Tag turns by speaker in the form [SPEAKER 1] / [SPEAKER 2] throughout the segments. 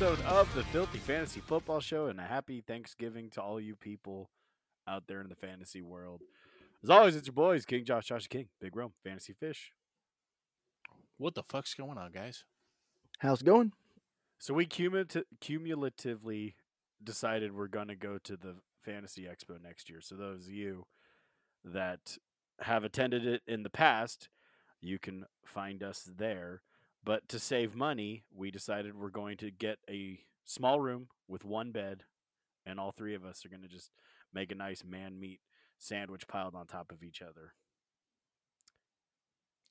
[SPEAKER 1] Episode of the Filthy Fantasy Football Show, and a happy Thanksgiving to all you people out there in the fantasy world. As always, it's your boys, King Josh, Josh King, Big Rome, Fantasy Fish.
[SPEAKER 2] What the fuck's going on, guys?
[SPEAKER 3] How's it going?
[SPEAKER 1] So we cumulati- cumulatively decided we're going to go to the Fantasy Expo next year. So those of you that have attended it in the past, you can find us there. But to save money, we decided we're going to get a small room with one bed, and all three of us are going to just make a nice man meat sandwich piled on top of each other.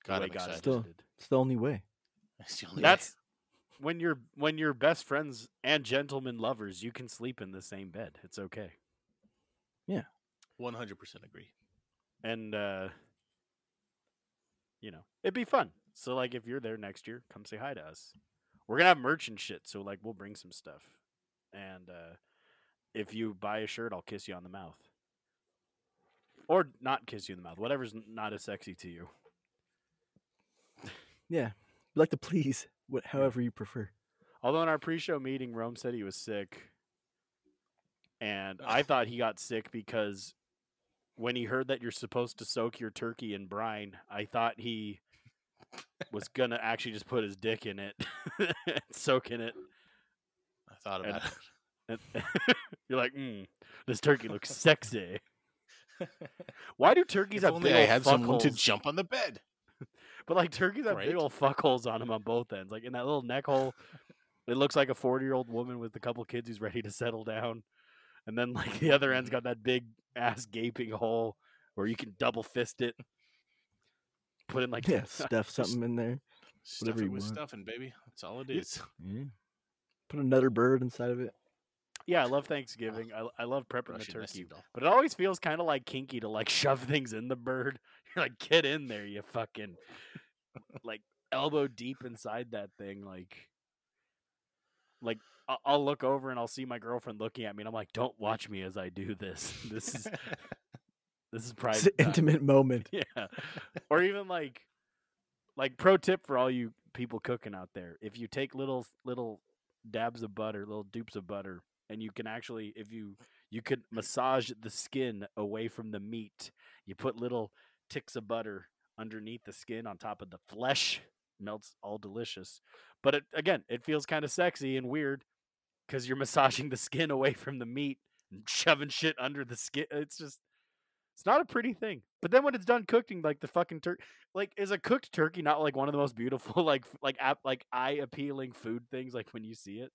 [SPEAKER 1] The
[SPEAKER 2] God, I'm
[SPEAKER 1] God
[SPEAKER 2] excited.
[SPEAKER 3] Still- It's the only way.
[SPEAKER 2] That's the only
[SPEAKER 1] That's when you're when you're best friends and gentlemen lovers, you can sleep in the same bed. It's okay.
[SPEAKER 2] Yeah, one hundred percent agree.
[SPEAKER 1] And uh you know, it'd be fun. So like if you're there next year, come say hi to us. We're gonna have merch and shit, so like we'll bring some stuff. And uh if you buy a shirt, I'll kiss you on the mouth. Or not kiss you in the mouth. Whatever's not as sexy to you.
[SPEAKER 3] Yeah. We like to please, what, however you prefer.
[SPEAKER 1] Although in our pre-show meeting, Rome said he was sick, and I thought he got sick because when he heard that you're supposed to soak your turkey in brine, I thought he was gonna actually just put his dick in it, and soak in it.
[SPEAKER 2] I thought about
[SPEAKER 1] And you're like, mm, this turkey looks sexy. Why do turkeys
[SPEAKER 2] If
[SPEAKER 1] have
[SPEAKER 2] only
[SPEAKER 1] big
[SPEAKER 2] I had someone to jump on the bed.
[SPEAKER 1] But like turkeys have big
[SPEAKER 2] Right.
[SPEAKER 1] old fuck holes on them on both ends. Like in that little neck hole, it looks like a forty year old woman with a couple kids who's ready to settle down. And then like the other end's got that big ass gaping hole where you can double fist it. Put in like
[SPEAKER 3] Yeah, stuff something in there.
[SPEAKER 2] Stuff
[SPEAKER 3] Whatever you
[SPEAKER 2] with
[SPEAKER 3] want.
[SPEAKER 2] stuffing, baby. That's all it is.
[SPEAKER 3] Yeah. Put another bird inside of it.
[SPEAKER 1] Yeah, I love ah, Thanksgiving. I, I love prepping the turkey. But it always feels kind of like kinky to like shove things in the bird. You're like, get in there, you fucking like elbow deep inside that thing. Like, like I'll look over and I'll see my girlfriend looking at me, and I'm like, don't watch me as I do this. This is this is
[SPEAKER 3] It's
[SPEAKER 1] private.
[SPEAKER 3] an intimate moment.
[SPEAKER 1] Yeah. Or even like like pro tip for all you people cooking out there. If you take little little dabs of butter, little dupes of butter, and you can actually if you you could massage the skin away from the meat. You put little ticks of butter underneath the skin on top of the flesh. Melts all delicious. But it, again, it feels kind of sexy and weird because you're massaging the skin away from the meat and shoving shit under the skin. It's just it's not a pretty thing. But then when it's done cooking, like the fucking turkey, like is a cooked turkey not like one of the most beautiful, like like app, like eye appealing food things? Like when you see it,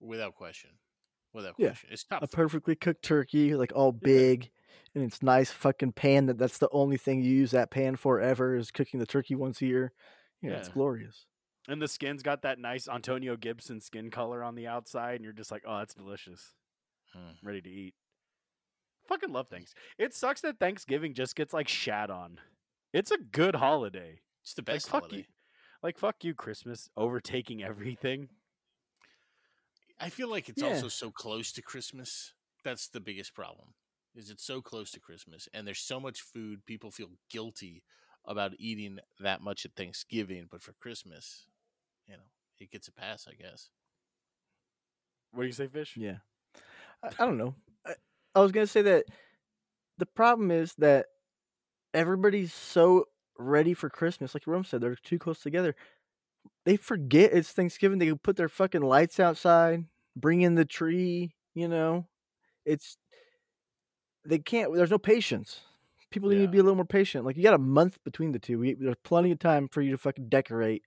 [SPEAKER 2] Without question. Without
[SPEAKER 3] Yeah,
[SPEAKER 2] question. It's top
[SPEAKER 3] A perfectly cooked turkey, like all big, and it's nice fucking pan. That that's the only thing you use that pan for ever is cooking the turkey once a year. Yeah, it's glorious.
[SPEAKER 1] and the skin's got that nice Antonio Gibson skin color on the outside, and you're just like, oh, that's delicious,
[SPEAKER 2] Hmm.
[SPEAKER 1] ready to eat. Fucking love things. It sucks that Thanksgiving just gets like shat on. It's a good holiday.
[SPEAKER 2] It's the
[SPEAKER 1] Like
[SPEAKER 2] best
[SPEAKER 1] fuck
[SPEAKER 2] holiday.
[SPEAKER 1] you, like fuck you, Christmas overtaking everything.
[SPEAKER 2] I feel like it's
[SPEAKER 3] Yeah.
[SPEAKER 2] also so close to Christmas. That's the biggest problem. Is it's so close to Christmas and there's so much food people feel guilty about eating that much at Thanksgiving, but for Christmas, you know, it gets a pass, I guess.
[SPEAKER 1] What do you say, Fish?
[SPEAKER 3] Yeah. I, I don't know. I, I was gonna say that the problem is that everybody's so ready for Christmas. Like Rome said, they're too close together. They forget it's Thanksgiving. They can put their fucking lights outside, bring in the tree. You know, it's they can't. There's no patience. People need to be a little more patient. Like you got a month between the two. We, there's plenty of time for you to fucking decorate.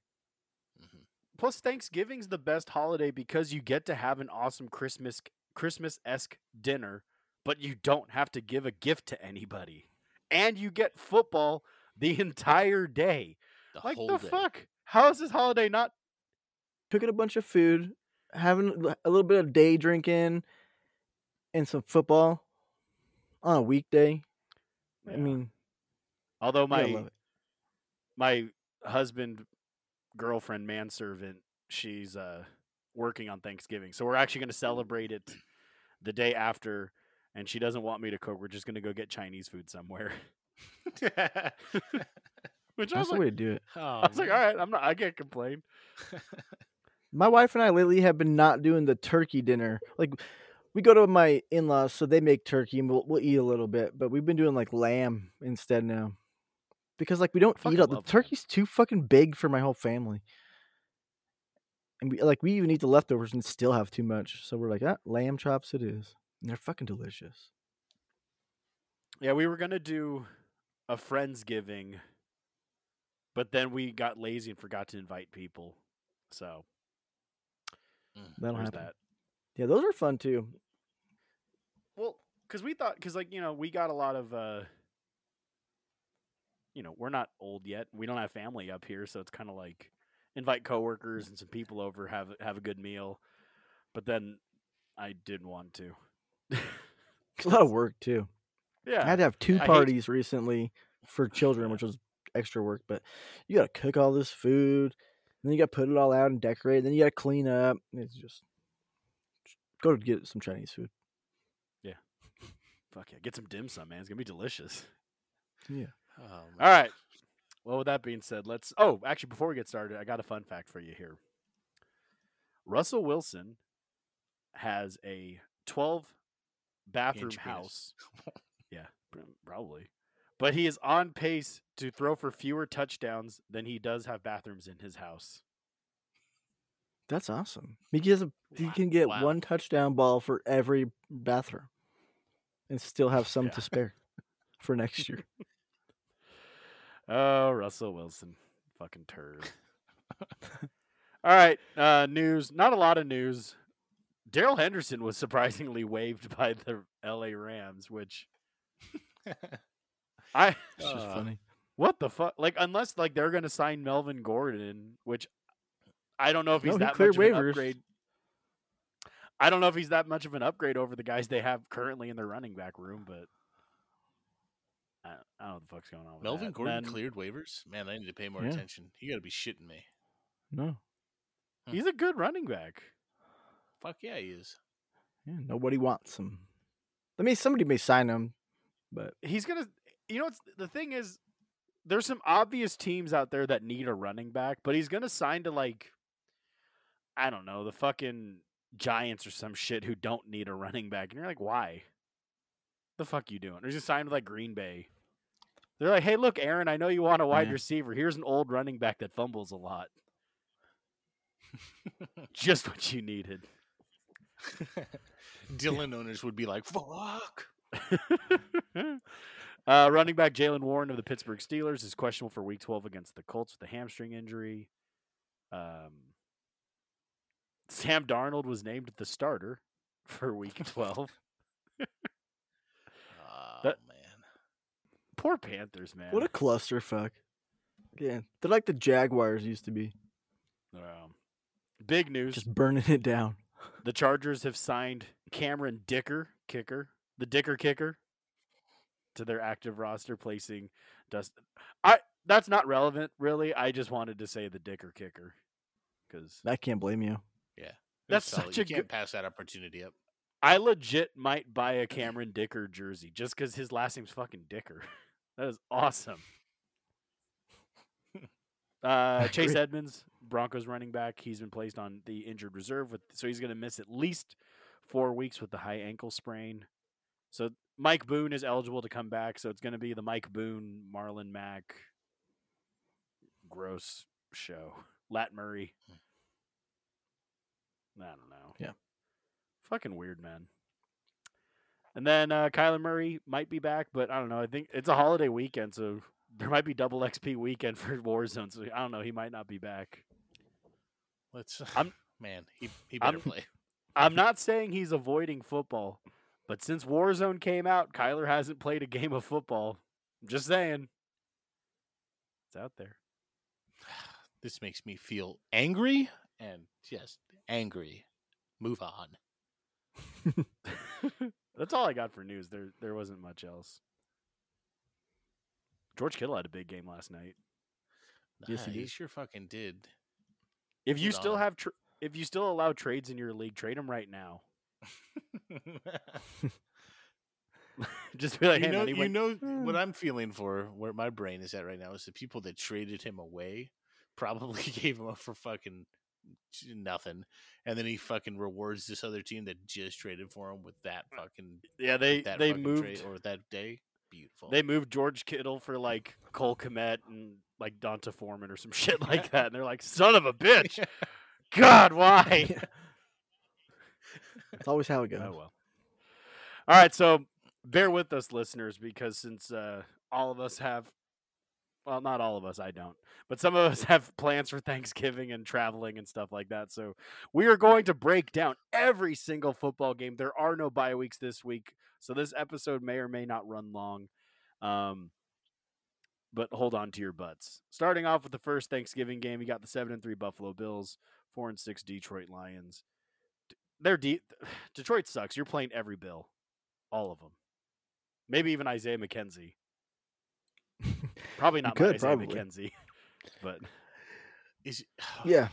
[SPEAKER 2] hmm
[SPEAKER 1] Plus, Thanksgiving's the best holiday because you get to have an awesome Christmas Christmas esque dinner, but you don't have to give a gift to anybody, and you get football the entire day.
[SPEAKER 2] The
[SPEAKER 1] like
[SPEAKER 2] whole
[SPEAKER 1] the
[SPEAKER 2] day.
[SPEAKER 1] fuck? How is this holiday not?
[SPEAKER 3] Cooking a bunch of food, having a little bit of day drinking, and some football. on a weekday. I mean,
[SPEAKER 1] although my
[SPEAKER 3] love it.
[SPEAKER 1] my husband, girlfriend, manservant, she's uh working on Thanksgiving, so we're actually going to celebrate it the day after. And she doesn't want me to cook. We're just going to go get Chinese food somewhere. Which I
[SPEAKER 3] That's
[SPEAKER 1] was
[SPEAKER 3] the
[SPEAKER 1] like,
[SPEAKER 3] way to do it.
[SPEAKER 2] Oh,
[SPEAKER 1] I was like, all right, I'm not. I can't complain.
[SPEAKER 3] My wife and I lately have been not doing the turkey dinner. Like, we go to my in laws, so they make turkey and we'll, we'll eat a little bit, but we've been doing like lamb instead now. Because, like, we don't eat all the
[SPEAKER 1] love lamb.
[SPEAKER 3] turkey's too fucking big for my whole family. And we, like, we even eat the leftovers and still have too much. So we're like, ah, lamb chops it is. And they're fucking delicious.
[SPEAKER 1] Yeah, we were gonna do a friendsgiving, but then we got lazy and forgot to invite people. So
[SPEAKER 3] That'll
[SPEAKER 1] there's
[SPEAKER 3] happen.
[SPEAKER 1] that.
[SPEAKER 3] Yeah, those are fun too.
[SPEAKER 1] Well, because we thought, because like you know, we got a lot of, uh you know, we're not old yet. We don't have family up here, so it's kind of like invite coworkers and some people over, have have a good meal. But then I didn't want to.
[SPEAKER 3] It's a lot of work too.
[SPEAKER 1] Yeah,
[SPEAKER 3] I had to have two
[SPEAKER 1] I hate-
[SPEAKER 3] parties recently for children, which was extra work. But you got to cook all this food, and then you got to put it all out and decorate. And then you got to clean up. It's just go to get some Chinese food.
[SPEAKER 1] Yeah, fuck yeah, get some dim sum, man. It's gonna be delicious.
[SPEAKER 3] Yeah.
[SPEAKER 2] Oh,
[SPEAKER 1] All right. Well, with that being said, let's. Oh, actually, before we get started, I got a fun fact for you here. Russell Wilson has a 12 bathroom
[SPEAKER 2] Inch
[SPEAKER 1] house. yeah, probably. But he is on pace to throw for fewer touchdowns than he does have bathrooms in his house.
[SPEAKER 3] That's awesome. He gets a, he can get
[SPEAKER 2] Wow.
[SPEAKER 3] one touchdown ball for every bathroom, and still have some
[SPEAKER 1] Yeah.
[SPEAKER 3] to spare for next year.
[SPEAKER 1] Oh, Russell Wilson. Fucking turd. All right. Uh, news. Not a lot of news. Darrell Henderson was surprisingly waived by the LA Rams, which I
[SPEAKER 3] It's just
[SPEAKER 2] Uh,
[SPEAKER 3] funny.
[SPEAKER 1] what the fuck? Like unless like they're gonna sign Melvin Gordon, which I don't know if he's
[SPEAKER 3] No, he
[SPEAKER 1] that
[SPEAKER 3] cleared
[SPEAKER 1] much of an
[SPEAKER 3] waivers.
[SPEAKER 1] upgrade. I don't know if he's that much of an upgrade over the guys they have currently in their running back room, but I, I don't know what the fuck's going on. With
[SPEAKER 2] Melvin
[SPEAKER 1] that.
[SPEAKER 2] Gordon
[SPEAKER 1] Then-
[SPEAKER 2] cleared waivers. Man, I need to pay more
[SPEAKER 3] Yeah.
[SPEAKER 2] attention. You got to be shitting me.
[SPEAKER 3] No,
[SPEAKER 1] He's a good running back.
[SPEAKER 2] Fuck yeah, he is.
[SPEAKER 3] yeah, nobody wants him. I mean, somebody may sign him, but
[SPEAKER 1] he's gonna you know what's the thing is there's some obvious teams out there that need a running back but he's gonna sign to like i don't know the fucking giants or some shit who don't need a running back and you're like why the fuck you doing or he's just signed with like green bay they're like hey look aaron i know you want a wide
[SPEAKER 3] Yeah.
[SPEAKER 1] receiver here's an old running back that fumbles a lot just what you needed
[SPEAKER 2] Dylan owners would be like, fuck.
[SPEAKER 1] uh, running back Jaylen Warren of the Pittsburgh Steelers is questionable for Week 12 against the Colts with a hamstring injury. Um, Sam Darnold was named the starter for Week 12.
[SPEAKER 2] Oh,
[SPEAKER 1] That-
[SPEAKER 2] man.
[SPEAKER 1] Poor Panthers, man.
[SPEAKER 3] what a clusterfuck. Yeah, they're like the Jaguars used to be,
[SPEAKER 1] Um, big news:
[SPEAKER 3] just burning it down.
[SPEAKER 1] The Chargers have signed Cameron Dicker, kicker, the Dicker kicker, to their active roster, placing Dustin. I that's not relevant, really. I just wanted to say the Dicker kicker because
[SPEAKER 3] I can't blame you.
[SPEAKER 2] Yeah,
[SPEAKER 1] That's
[SPEAKER 2] solid.
[SPEAKER 1] such
[SPEAKER 2] you
[SPEAKER 1] a
[SPEAKER 2] can't
[SPEAKER 1] good-
[SPEAKER 2] pass that opportunity up.
[SPEAKER 1] I legit might buy a Cameron Dicker jersey just because his last name's fucking Dicker. That is awesome. Uh, Chase. Edmonds, Broncos running back, he's been placed on the injured reserve with, so he's going to miss at least four weeks with the high ankle sprain. So Mike Boone is eligible to come back. So it's going to be the Mike Boone, Marlon Mack, gross show. Lat Murray. I don't know.
[SPEAKER 3] Yeah.
[SPEAKER 1] Fucking weird, man. And then uh, Kyler Murray might be back, but I don't know. I think it's a holiday weekend, so there might be double XP weekend for Warzone. So I don't know. He might not be back.
[SPEAKER 2] Let's.
[SPEAKER 1] Uh, I'm-
[SPEAKER 2] man, he he better
[SPEAKER 1] I'm-
[SPEAKER 2] play.
[SPEAKER 1] I'm not saying he's avoiding football, but since Warzone came out, Kyler hasn't played a game of football. I'm just saying. It's out there.
[SPEAKER 2] This makes me feel angry and just angry. Move on.
[SPEAKER 1] That's all I got for news. There there wasn't much else. George Kittle had a big game last night.
[SPEAKER 3] Yes, he
[SPEAKER 2] he sure fucking did.
[SPEAKER 1] If you still have tr- if you still allow trades in your league, trade them right now. Just be like,
[SPEAKER 2] you
[SPEAKER 1] hey
[SPEAKER 2] know,
[SPEAKER 1] man,
[SPEAKER 2] you
[SPEAKER 1] went-
[SPEAKER 2] know what
[SPEAKER 3] Hmm.
[SPEAKER 2] I'm feeling for where my brain is at right now is the people that traded him away probably gave him up for fucking nothing, and then he fucking rewards this other team that just traded for him with that fucking
[SPEAKER 1] yeah, they
[SPEAKER 2] that
[SPEAKER 1] they moved
[SPEAKER 2] trade or that day. Beautiful.
[SPEAKER 1] they moved George Kittle for like Cole Kmet and like D'Onta Foreman or some shit like that, and they're like, son of a bitch, God, why?
[SPEAKER 3] It's always how it goes.
[SPEAKER 1] Oh well. All right, so bear with us, listeners, because since uh, all of us have, well, not all of us, I don't, but some of us have plans for Thanksgiving and traveling and stuff like that. So we are going to break down every single football game. There are no bye weeks this week, so this episode may or may not run long. Um, but hold on to your butts. Starting off with the first Thanksgiving game, you got the seven and three Buffalo Bills, four and six Detroit Lions. They're de- Detroit sucks. You're playing every Bill, all of them. Maybe even Isaiah McKenzie. Probably not my
[SPEAKER 3] could, probably.
[SPEAKER 1] McKenzie, but
[SPEAKER 2] is
[SPEAKER 3] Yeah.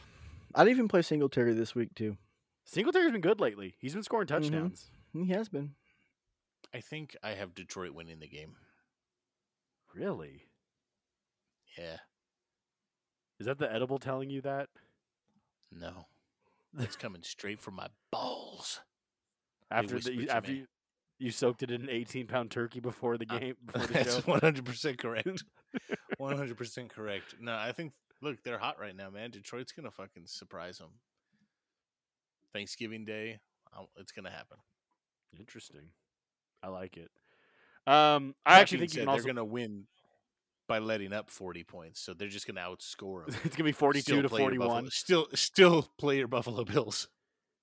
[SPEAKER 3] I'd even play Singletary this week too.
[SPEAKER 1] Singletary's been good lately. He's been scoring
[SPEAKER 3] Mhm.
[SPEAKER 1] touchdowns.
[SPEAKER 3] He has been.
[SPEAKER 2] I think I have Detroit winning the game.
[SPEAKER 1] Really?
[SPEAKER 2] Yeah.
[SPEAKER 1] Is that the edible telling you that?
[SPEAKER 2] No. It's coming straight from my balls.
[SPEAKER 1] After the, after you, you soaked it in an 18 pound turkey before the game before the
[SPEAKER 2] That's
[SPEAKER 1] show.
[SPEAKER 2] one hundred percent correct. One hundred percent correct. No, I think look, they're hot right now, man. Detroit's gonna fucking surprise them. Thanksgiving Day, it's gonna happen.
[SPEAKER 1] Interesting. I like it. Um, I
[SPEAKER 2] That
[SPEAKER 1] actually think
[SPEAKER 2] said,
[SPEAKER 1] also.
[SPEAKER 2] they're gonna win by letting up forty points, so they're just gonna outscore them.
[SPEAKER 1] it's gonna be 42 to 41.
[SPEAKER 2] Still, still play your Buffalo Bills.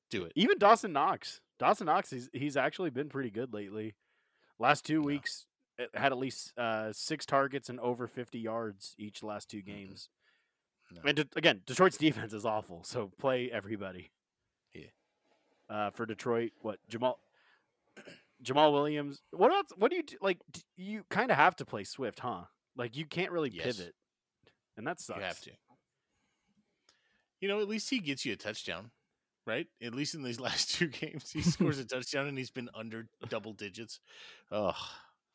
[SPEAKER 2] Do it.
[SPEAKER 1] Even Dawson Knox. Dawson Knox, he's he's actually been pretty good lately. Last two
[SPEAKER 2] Yeah.
[SPEAKER 1] weeks had at least uh, six targets and over 50 yards each last two
[SPEAKER 2] Mhm.
[SPEAKER 1] games.
[SPEAKER 2] No.
[SPEAKER 1] And de- again, Detroit's defense is awful, so play everybody.
[SPEAKER 2] Yeah.
[SPEAKER 1] Uh, for Detroit, what Jamaal Jamaal Williams? What else? What do you do? like? d- You kind of have to play Swift, huh? Like you can't really
[SPEAKER 2] Yes.
[SPEAKER 1] pivot, and that sucks.
[SPEAKER 2] You have to. You know, at least he gets you a touchdown, right? At least in these last two games, he scores a touchdown and he's been under double digits. Oh,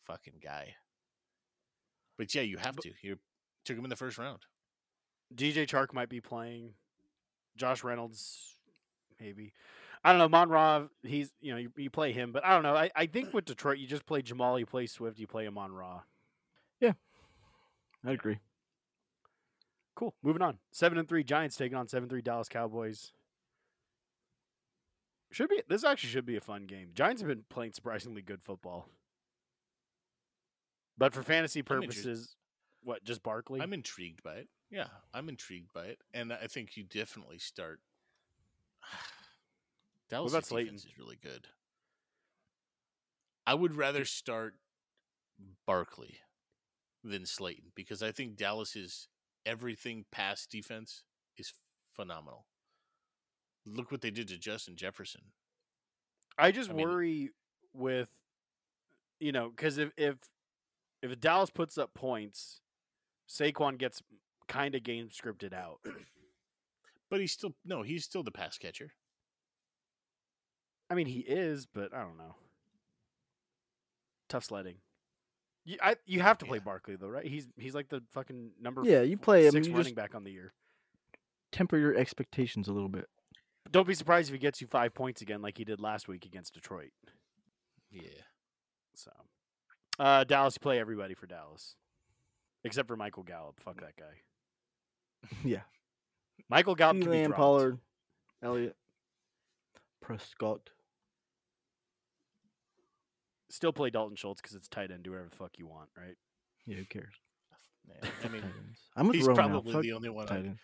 [SPEAKER 2] fucking guy. But yeah, you have to. You took him in the first round.
[SPEAKER 1] DJ Chark might be playing. Josh Reynolds, maybe. I don't know. Monra, he's you know you, you play him, but I don't know. I, I think with Detroit, you just play Jamaal, you play Swift, you play Amon Ra.
[SPEAKER 3] Yeah, I agree.
[SPEAKER 1] Cool. Moving on. Seven and three Giants taking on seven three Dallas Cowboys. Should be this actually should be a fun game. Giants have been playing surprisingly good football, but for fantasy purposes, what just Barkley?
[SPEAKER 2] I'm intrigued by it. Yeah, I'm intrigued by it, and I think you definitely start. Dallas
[SPEAKER 1] about Slayton?
[SPEAKER 2] defense is really good. I would rather start Barkley than Slayton because I think Dallas's everything past defense is phenomenal. Look what they did to Justin Jefferson.
[SPEAKER 1] I just
[SPEAKER 2] I mean-
[SPEAKER 1] worry with, you know, because if if if Dallas puts up points, Saquon gets kind of game scripted out.
[SPEAKER 2] But he's still no, he's still the pass catcher.
[SPEAKER 1] I mean, he is, but I don't know. Tough sledding. You, I, you have to play
[SPEAKER 2] Yeah.
[SPEAKER 1] Barkley though, right? He's he's like the fucking number
[SPEAKER 3] Yeah, you play him.
[SPEAKER 1] six
[SPEAKER 3] You
[SPEAKER 1] running back on the year.
[SPEAKER 3] temper your expectations a little bit.
[SPEAKER 1] Don't be surprised if he gets you five points again, like he did last week against Detroit.
[SPEAKER 2] Yeah.
[SPEAKER 1] So, uh, Dallas, you play everybody for Dallas, except for Michael Gallup. Fuck that guy.
[SPEAKER 3] yeah.
[SPEAKER 1] Michael Gallup can be
[SPEAKER 3] Lamb,
[SPEAKER 1] dropped.
[SPEAKER 3] Pollard, Elliott, Prescott.
[SPEAKER 1] Still play Dalton Schultz because it's tight end. Do whatever the fuck you want, right?
[SPEAKER 3] Yeah, who cares?
[SPEAKER 2] Man, I mean,
[SPEAKER 3] I'm with
[SPEAKER 2] he's
[SPEAKER 3] Rome now.
[SPEAKER 2] probably
[SPEAKER 3] Fuck
[SPEAKER 2] the only one. On,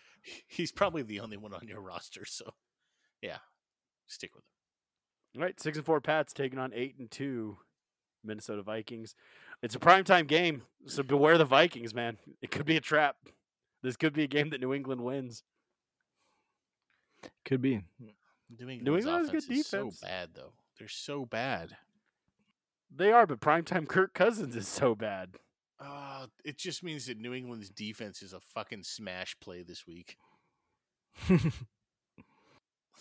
[SPEAKER 2] he's probably the only one on your roster. So, yeah, stick with them.
[SPEAKER 1] All right, six and four Pats taking on eight and two Minnesota Vikings. It's a primetime game, so beware the Vikings, man. It could be a trap. This could be a game that New England wins.
[SPEAKER 3] Could be.
[SPEAKER 2] New England's
[SPEAKER 1] England has good
[SPEAKER 2] offense is so bad, though. They're so bad.
[SPEAKER 1] They are, but primetime Kirk Cousins is so bad.
[SPEAKER 2] Uh, it just means that New England's defense is a fucking smash play this week.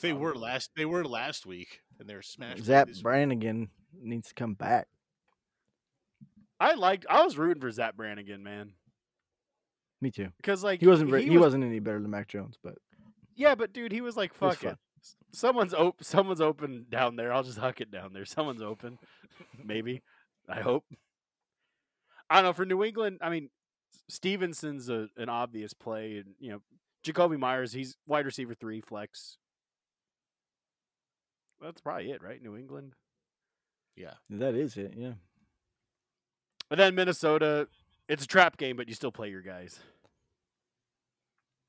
[SPEAKER 2] They um,
[SPEAKER 1] were
[SPEAKER 2] last. They were last week, and they're smashed. play
[SPEAKER 3] Zap
[SPEAKER 2] this week.
[SPEAKER 3] Brannigan needs to come back.
[SPEAKER 1] I liked. I was rooting for Zapp Brannigan, man,
[SPEAKER 3] Me too.
[SPEAKER 1] because like
[SPEAKER 3] He wasn't. Very, he,
[SPEAKER 1] was,
[SPEAKER 3] wasn't any better than Mac Jones, but
[SPEAKER 1] Yeah, but dude, he was like, "Fuck it,
[SPEAKER 3] fun.
[SPEAKER 1] Someone's open. Someone's open down there. I'll just huck it down there. Someone's open, maybe. I hope. I don't know. For New England, I mean, Stevenson's a, an obvious play, and you know, Jakobi Meyers, he's wide receiver three flex. That's probably it, right? New England.
[SPEAKER 2] Yeah,
[SPEAKER 3] that is it. Yeah.
[SPEAKER 1] And then Minnesota, it's a trap game, but you still play your guys.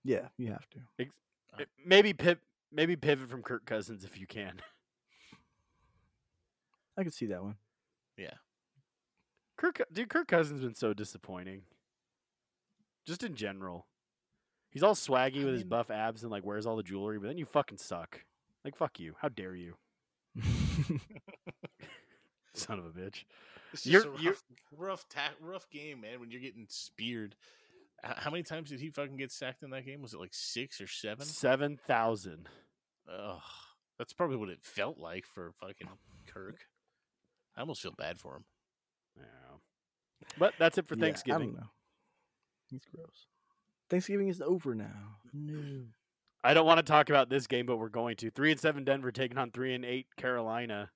[SPEAKER 3] Yeah, you have to.
[SPEAKER 1] Uh, Maybe pivot, maybe pivot from Kirk Cousins if you can.
[SPEAKER 3] I could see that one.
[SPEAKER 2] yeah.
[SPEAKER 1] Kirk, dude, Kirk Cousins been so disappointing. Just in general, he's all swaggy
[SPEAKER 2] I
[SPEAKER 1] with his buff abs and like wears all the jewelry, but then you fucking suck. Like fuck you. How dare you, son of a bitch.
[SPEAKER 2] It's
[SPEAKER 1] You're-
[SPEAKER 2] just a
[SPEAKER 1] you're-
[SPEAKER 2] rough, rough, ta- rough game, man. When you're getting speared. How many times did he fucking get sacked in that game? Was it like six or seven?
[SPEAKER 1] Seven thousand.
[SPEAKER 2] Ugh, that's probably what it felt like for fucking Kirk. I almost feel bad for him.
[SPEAKER 1] Yeah. But that's it for
[SPEAKER 3] Yeah, I
[SPEAKER 1] Thanksgiving.
[SPEAKER 3] don't know. He's gross. Thanksgiving is over now. No.
[SPEAKER 1] I don't want to talk about this game, but we're going to. Three and seven Denver taking on three and eight Carolina.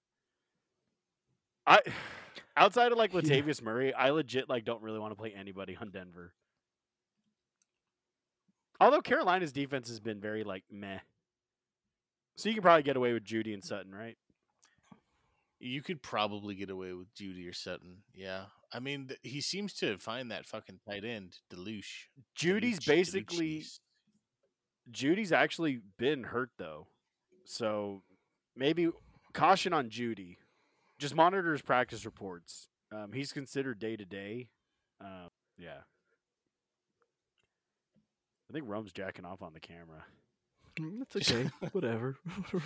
[SPEAKER 1] I outside of like
[SPEAKER 3] Yeah.
[SPEAKER 1] Latavius Murray, I legit like don't really want to play anybody on Denver. Although Carolina's defense has been very like meh. So you can probably get away with Jeudy and Sutton, right?
[SPEAKER 2] You could probably get away with Jeudy or Sutton. Yeah. I mean, th- he seems to find that fucking tight end, Dulcich.
[SPEAKER 1] Jeudy's
[SPEAKER 2] Dulcich-
[SPEAKER 1] basically
[SPEAKER 2] Dulcich's-
[SPEAKER 1] Jeudy's actually been hurt though. So maybe caution on Jeudy. Just monitor his practice reports. Um, he's considered day to day. Um, yeah. I think Rum's jacking off on the camera.
[SPEAKER 3] Mm, That's okay. Whatever.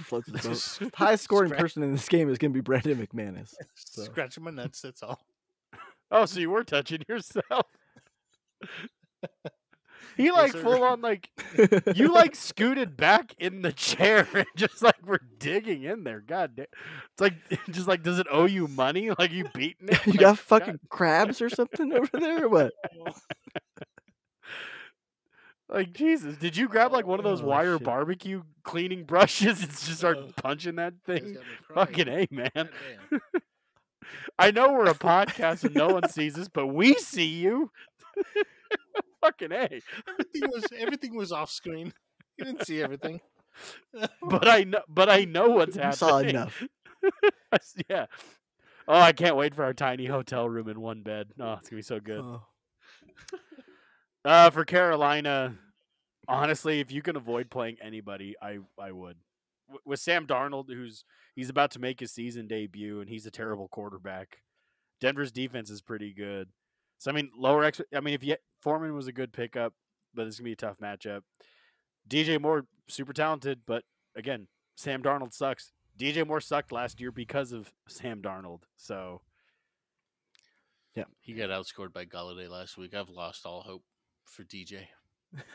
[SPEAKER 3] Floats his boat. Highest scoring
[SPEAKER 2] scratch-
[SPEAKER 3] person in this game is going to be Brandon McManus. So.
[SPEAKER 2] Scratching my nuts. That's all.
[SPEAKER 1] Oh, so you were touching yourself. he like
[SPEAKER 2] sir.
[SPEAKER 1] full on like you like scooted back in the chair and just like we're digging in there. God damn. It's like just like does it owe you money? Like you beating it?
[SPEAKER 3] you
[SPEAKER 1] Like,
[SPEAKER 3] got
[SPEAKER 1] God-
[SPEAKER 3] fucking crabs or something over there or what?
[SPEAKER 1] like Jesus. Did you grab like one of those
[SPEAKER 3] Oh,
[SPEAKER 1] wire
[SPEAKER 3] shit.
[SPEAKER 1] barbecue cleaning brushes and just start
[SPEAKER 2] Oh.
[SPEAKER 1] punching that thing?
[SPEAKER 2] got me crying.
[SPEAKER 1] Fucking A man. I know we're a podcast and no one sees us, but we see you. Fucking A.
[SPEAKER 2] everything was everything was off screen. You didn't see everything.
[SPEAKER 1] But I know but I know what's
[SPEAKER 3] You
[SPEAKER 1] happening.
[SPEAKER 3] saw enough.
[SPEAKER 1] yeah. Oh, I can't wait for our tiny hotel room in one bed. Oh, it's gonna be so good.
[SPEAKER 3] Oh.
[SPEAKER 1] Uh, for Carolina, honestly, if you can avoid playing anybody, I I would. W- with Sam Darnold, who's he's about to make his season debut, and he's a terrible quarterback. Denver's defense is pretty good. So I mean, lower ex. I mean, if you, Foreman was a good pickup, but it's gonna be a tough matchup. DJ Moore, super talented, but again, Sam Darnold sucks. DJ Moore sucked last year because of Sam Darnold. So yeah,
[SPEAKER 2] He got outscored by Golladay last week. I've lost all hope for DJ.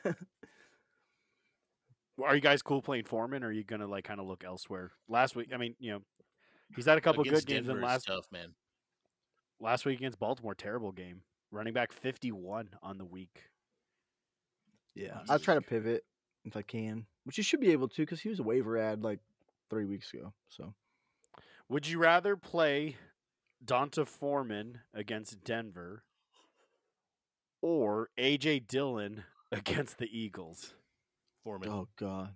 [SPEAKER 1] are you guys cool playing Foreman? Or are you gonna like kind of look elsewhere? Last week, I mean, you know, he's had a couple
[SPEAKER 2] Against
[SPEAKER 1] good games.
[SPEAKER 2] Denver
[SPEAKER 1] And
[SPEAKER 2] is
[SPEAKER 1] last
[SPEAKER 2] tough, man.
[SPEAKER 1] last week against Baltimore, terrible game. Running back fifty one on the week.
[SPEAKER 3] Yeah,
[SPEAKER 1] Last
[SPEAKER 3] I'll try to pivot if I can, which you should be able to because he was a waiver ad like three weeks ago. So
[SPEAKER 1] Would you rather play D'Onta Foreman against Denver or AJ Dillon against the Eagles?
[SPEAKER 2] Foreman.
[SPEAKER 3] oh god,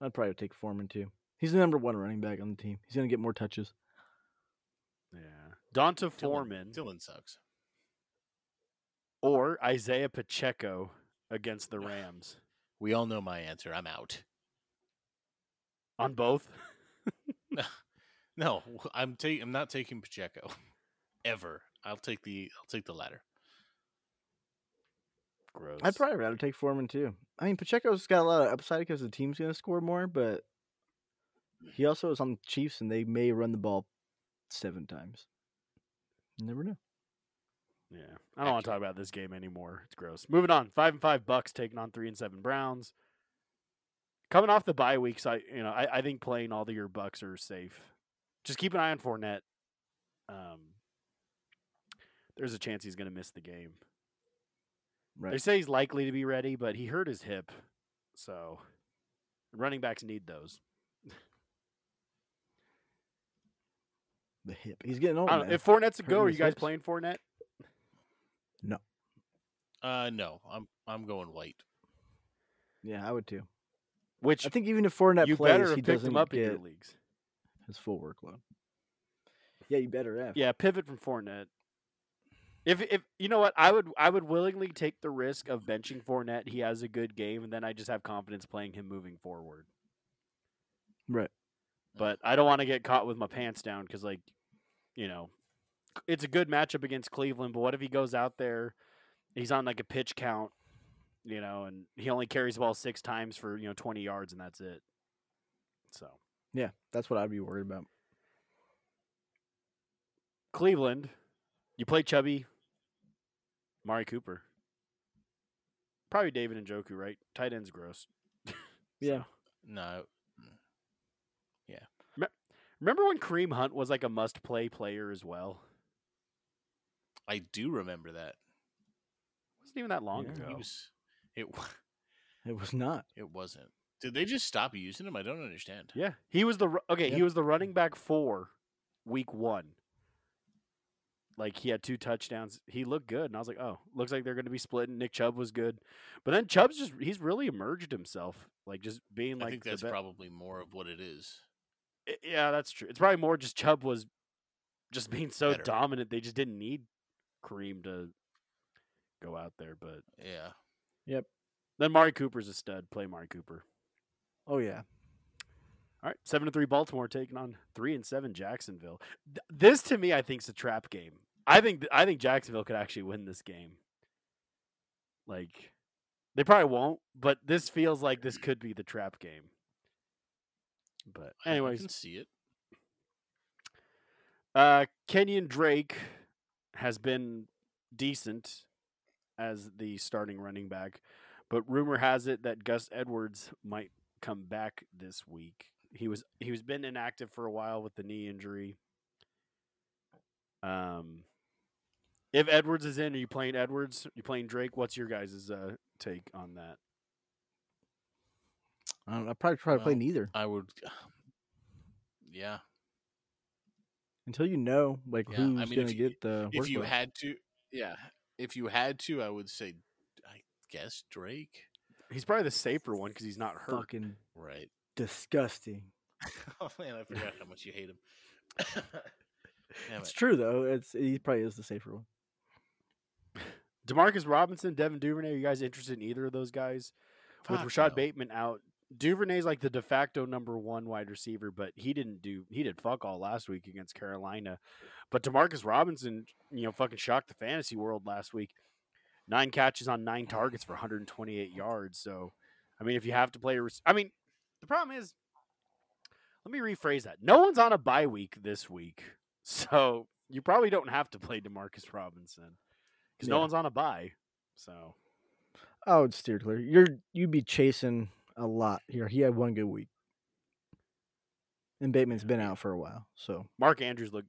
[SPEAKER 3] I'd probably take Foreman too. He's the number one running back on the team. He's gonna get more touches.
[SPEAKER 1] Yeah, D'Onta
[SPEAKER 2] Dillon-
[SPEAKER 1] Foreman
[SPEAKER 2] Dillon sucks.
[SPEAKER 1] Or Isaiah Pacheco against the Rams
[SPEAKER 2] We all know my answer. I'm out.
[SPEAKER 1] on both.
[SPEAKER 2] No, I'm taking. I'm not taking Pacheco. Ever. I'll take the. I'll take the latter.
[SPEAKER 1] Gross.
[SPEAKER 3] I'd probably rather take Foreman too. I mean, Pacheco's got a lot of upside because the team's gonna score more, but he also is on the Chiefs and they may run the ball seven times. never know.
[SPEAKER 1] Yeah, I don't want to talk about this game anymore. It's gross. Moving on. Five and five Bucks taking on three and seven Browns. Coming off the bye weeks, I you know I, I think playing all the your Bucks are safe. Just keep an eye on Fournette. Um, there's a chance he's going to miss the game. They say he's likely to be ready, but he hurt his hip, so running backs need those.
[SPEAKER 3] The hip. He's getting old.
[SPEAKER 1] I don't know,
[SPEAKER 3] man.
[SPEAKER 1] if Fournette's a
[SPEAKER 3] Hurting
[SPEAKER 1] go, are you guys
[SPEAKER 3] hips.
[SPEAKER 1] playing Fournette?
[SPEAKER 2] Uh, no, I'm I'm going white.
[SPEAKER 3] yeah, I would too.
[SPEAKER 1] Which
[SPEAKER 3] I think even if Fournette
[SPEAKER 1] you
[SPEAKER 3] plays,
[SPEAKER 1] better
[SPEAKER 3] he
[SPEAKER 1] picked
[SPEAKER 3] doesn't
[SPEAKER 1] him up in
[SPEAKER 3] get
[SPEAKER 1] your leagues.
[SPEAKER 3] his full workload. Yeah, you better have.
[SPEAKER 1] Yeah, pivot from Fournette. If if you know what, I would I would willingly take the risk of benching Fournette. He has a good game, and then I just have confidence playing him moving forward.
[SPEAKER 3] Right.
[SPEAKER 1] But I don't want to get caught with my pants down because, like, you know, it's a good matchup against Cleveland. But what if he goes out there, he's on like a pitch count, you know, and he only carries the ball six times for you know twenty yards, and that's it. So
[SPEAKER 3] Yeah, that's what I'd be worried about.
[SPEAKER 1] Cleveland, you play Chubby, Mari Cooper, probably David Njoku, right? Tight end's gross.
[SPEAKER 3] Yeah.
[SPEAKER 2] No, Yeah.
[SPEAKER 1] Remember when Kareem Hunt was like a must-play player as well?
[SPEAKER 2] I do remember that.
[SPEAKER 1] It wasn't even that long
[SPEAKER 3] Yeah.
[SPEAKER 1] ago.
[SPEAKER 2] He was. It
[SPEAKER 3] It was not.
[SPEAKER 2] it wasn't. Did they just stop using him? I don't understand.
[SPEAKER 1] Yeah, he was the ru- okay. He was the running back for week one. Like he had two touchdowns. He looked good, and I was like, "Oh, looks like they're going to be splitting." Nick Chubb was good, but then Chubb's just—he's really emerged himself, like just being like.
[SPEAKER 2] I
[SPEAKER 1] think
[SPEAKER 2] that's
[SPEAKER 1] be-
[SPEAKER 2] probably more of what it is.
[SPEAKER 1] I- Yeah, that's true. It's probably more just Chubb was just being so
[SPEAKER 2] Better.
[SPEAKER 1] dominant. They just didn't need Kareem to go out there. But
[SPEAKER 2] Yeah. Yep.
[SPEAKER 1] Then Mari Cooper's a stud. Play Mari Cooper.
[SPEAKER 3] Oh yeah.
[SPEAKER 1] All right, seven to three Baltimore taking on three and seven Jacksonville. Th- this to me, I think, is a trap game. I think th- I think Jacksonville could actually win this game. Like, they probably won't, but this feels like this could be the trap game. But
[SPEAKER 2] I- I can see it.
[SPEAKER 1] uh, Kenyan Drake has been decent as the starting running back, but rumor has it that Gus Edwards might come back this week. He was he was been inactive for a while with the knee injury. Um, if Edwards is in, are you playing Edwards? Are you playing Drake? What's your guys' uh, take on that?
[SPEAKER 3] I don't. I probably try to play neither
[SPEAKER 2] I would. Yeah.
[SPEAKER 3] Until you know like
[SPEAKER 2] Yeah, I
[SPEAKER 3] who's
[SPEAKER 2] mean,
[SPEAKER 3] gonna
[SPEAKER 2] you-
[SPEAKER 3] get the.
[SPEAKER 2] If you
[SPEAKER 3] workload.
[SPEAKER 2] had to, yeah. If you had to, I would say, I guess Drake.
[SPEAKER 1] He's probably the safer one because he's not hurt.
[SPEAKER 3] fucking
[SPEAKER 2] Right.
[SPEAKER 3] disgusting.
[SPEAKER 2] oh man, I forgot how much you hate him. Damn
[SPEAKER 3] It's
[SPEAKER 2] it.
[SPEAKER 3] true though. It's he probably is the safer one.
[SPEAKER 1] Demarcus Robinson, Devin Duvernay. Are you guys interested in either of those guys? With Rashad
[SPEAKER 2] no.
[SPEAKER 1] Bateman out, Duvernay's like the de facto number one wide receiver, but he didn't do he did fuck all last week against Carolina. But Demarcus Robinson, you know, fucking shocked the fantasy world last week. Nine catches on nine targets for 128 yards. So, I mean, if you have to play, a I mean, the problem is, let me rephrase that. No one's on a bye week this week, so you probably don't have to play Demarcus Robinson because no one's on a bye. So.
[SPEAKER 3] I would steer clear. You're you'd be chasing a lot here. He had one good week, and Bateman's been out for a while. So
[SPEAKER 1] Mark Andrews looked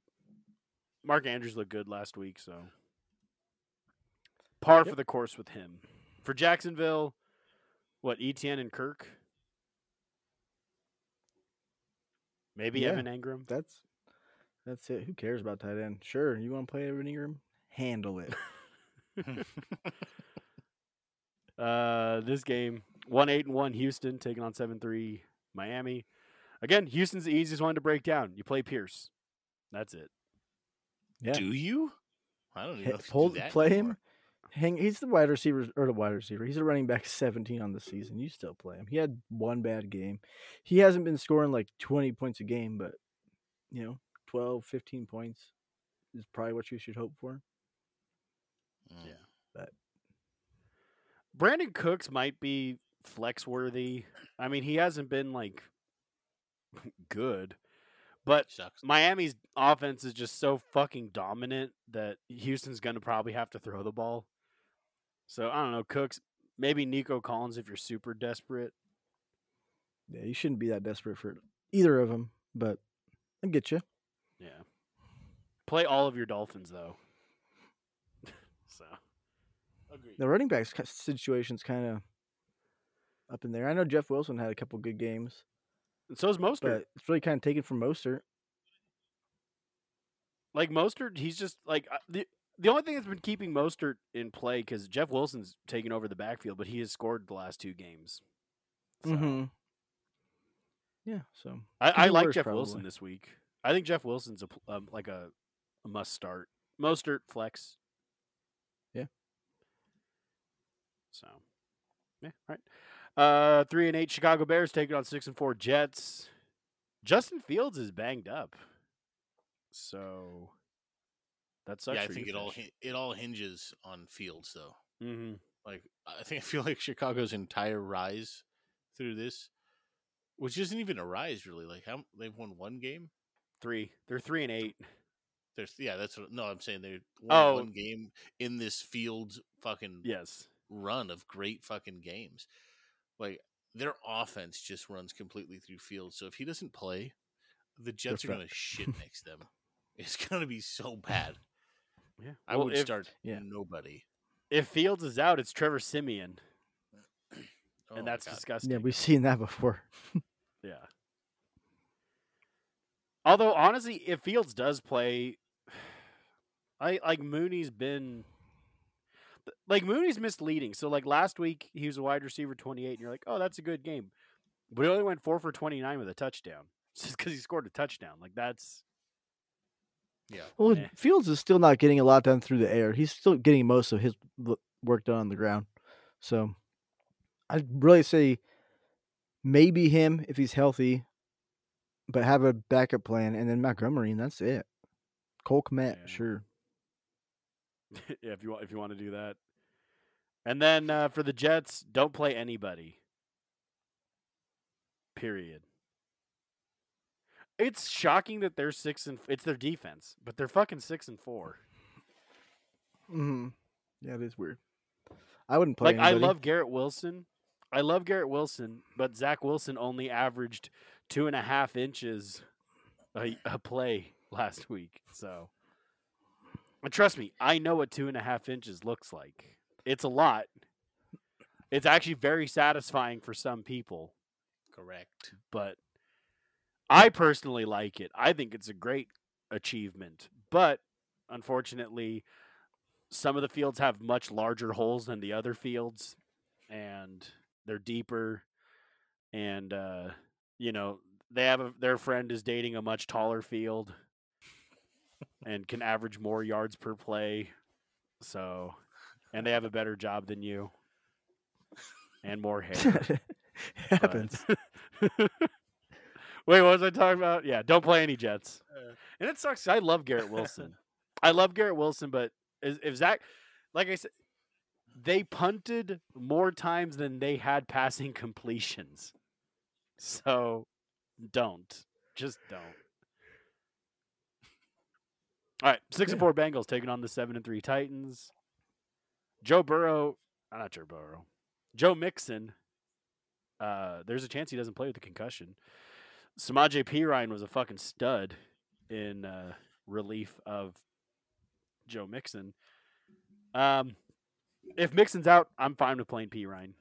[SPEAKER 1] Mark Andrews looked good last week, so par for the course with him. For Jacksonville, what Etienne and Kirk? Maybe
[SPEAKER 3] Yeah.
[SPEAKER 1] Evan Engram.
[SPEAKER 3] that's that's it. Who cares about tight end? Sure, you want to play Evan Engram? Handle it.
[SPEAKER 1] Uh, this game one eight and one Houston taking on seven three Miami. Again, Houston's the easiest one to break down. You play Pierce. That's it.
[SPEAKER 3] Yeah.
[SPEAKER 2] Do you? I don't even know if you
[SPEAKER 3] pull-
[SPEAKER 2] do that
[SPEAKER 3] play him. Hang. He's the wide receiver or the wide receiver. He's a running back, seventeen on the season. You still play him. He had one bad game. He hasn't been scoring like twenty points a game, but you know, 12, 15 points is probably what you should hope for.
[SPEAKER 2] Mm.
[SPEAKER 1] Yeah. Brandin Cooks might be flex worthy. I mean, he hasn't been like good, But
[SPEAKER 2] Sucks.
[SPEAKER 1] Miami's offense is just so fucking dominant that Houston's going to probably have to throw the ball. So I don't know, Cooks, maybe Nico Collins if you're super desperate.
[SPEAKER 3] Yeah, you shouldn't be that desperate for either of them, but I get you.
[SPEAKER 1] Yeah. Play all of your Dolphins though. so
[SPEAKER 2] Agreed.
[SPEAKER 3] The running backs ki- situation's kind of up in there. I know Jeff Wilson had a couple good games,
[SPEAKER 1] and so is Mostert.
[SPEAKER 3] but it's really kind of taken from Mostert.
[SPEAKER 1] like Mostert, he's just like uh, the the only thing that's been keeping Mostert in play because Jeff Wilson's taken over the backfield, but he has scored the last two games. So,
[SPEAKER 3] Mm-hmm. Yeah, so
[SPEAKER 1] I, I like Jeff Wilson this week. I think Jeff Wilson's a um, like a, a must start. Mostert flex.
[SPEAKER 3] Yeah.
[SPEAKER 1] So, yeah, all right. Uh, three and eight Chicago Bears taking on six and four Jets. Justin Fields is banged up, so that sucks.
[SPEAKER 2] yeah, I think it all it all hinges on Fields though.
[SPEAKER 1] Mm-hmm.
[SPEAKER 2] Like I think I feel like Chicago's entire rise through this, which isn't even a rise really. Like how they've won one game.
[SPEAKER 1] Three. They're three and eight.
[SPEAKER 2] There's yeah, that's what, no. I'm saying they won
[SPEAKER 1] Oh.
[SPEAKER 2] one game in this Fields fucking
[SPEAKER 1] Yes.
[SPEAKER 2] run of great fucking games. Like their offense just runs completely through Fields. So if he doesn't play, the Jets are
[SPEAKER 3] fucked.
[SPEAKER 2] gonna shit next them. It's gonna be so bad.
[SPEAKER 1] Yeah.
[SPEAKER 2] I
[SPEAKER 1] Well,
[SPEAKER 2] would
[SPEAKER 1] if,
[SPEAKER 2] start
[SPEAKER 3] Yeah.
[SPEAKER 2] nobody.
[SPEAKER 1] if Fields is out, it's Trevor Siemian,
[SPEAKER 2] Oh
[SPEAKER 1] and
[SPEAKER 2] my
[SPEAKER 1] that's disgusting.
[SPEAKER 3] yeah, we've seen that before.
[SPEAKER 1] Yeah. Although honestly, if Fields does play, I like Mooney's been th- like Mooney's misleading. So like last week he was a wide receiver twenty eight, and you're like, oh, that's a good game, but he only went four for twenty nine with a touchdown. Just because he scored a touchdown, like that's
[SPEAKER 2] Yeah.
[SPEAKER 3] Well,
[SPEAKER 1] Eh.
[SPEAKER 3] Fields is still not getting a lot done through the air. He's still getting most of his work done on the ground. So I'd really say maybe him if he's healthy, but have a backup plan, and then Montgomery, and that's it. Cole Kmet,
[SPEAKER 1] Yeah.
[SPEAKER 3] sure.
[SPEAKER 1] yeah, if you want if you want to do that. And then uh, for the Jets, don't play anybody. Period. It's shocking that they're six and it's their defense, but they're fucking six and four.
[SPEAKER 3] Mm-hmm. Yeah, it is weird. I wouldn't play.
[SPEAKER 1] like I love Garrett Wilson, I love Garrett Wilson, but Zach Wilson only averaged two and a half inches a, a play last week. So, and trust me, I know what two and a half inches looks like. It's a lot. It's actually very satisfying for some people,
[SPEAKER 2] Correct.
[SPEAKER 1] but I personally like it. I think it's a great achievement, but unfortunately, some of the fields have much larger holes than the other fields, and they're deeper, and uh, you know they have a, their friend is dating a much taller field, and can average more yards per play, so, and they have a better job than you, and more hair.
[SPEAKER 3] happens.
[SPEAKER 1] Wait, what was I talking about? Yeah, don't play any Jets.
[SPEAKER 2] Uh.
[SPEAKER 1] And it sucks. I love Garrett Wilson. I love Garrett Wilson, but is- if Zach, like I said, they punted more times than they had passing completions. So don't. Just don't. All right, six and four Bengals taking on the seven and three Titans. Joe Burrow, uh, not Joe Burrow, Joe Mixon. Uh, there's a chance he doesn't play with the concussion. Samaj P. Ryan was a fucking stud in uh, relief of Joe Mixon. Um, if Mixon's out, I'm fine with playing P. Ryan.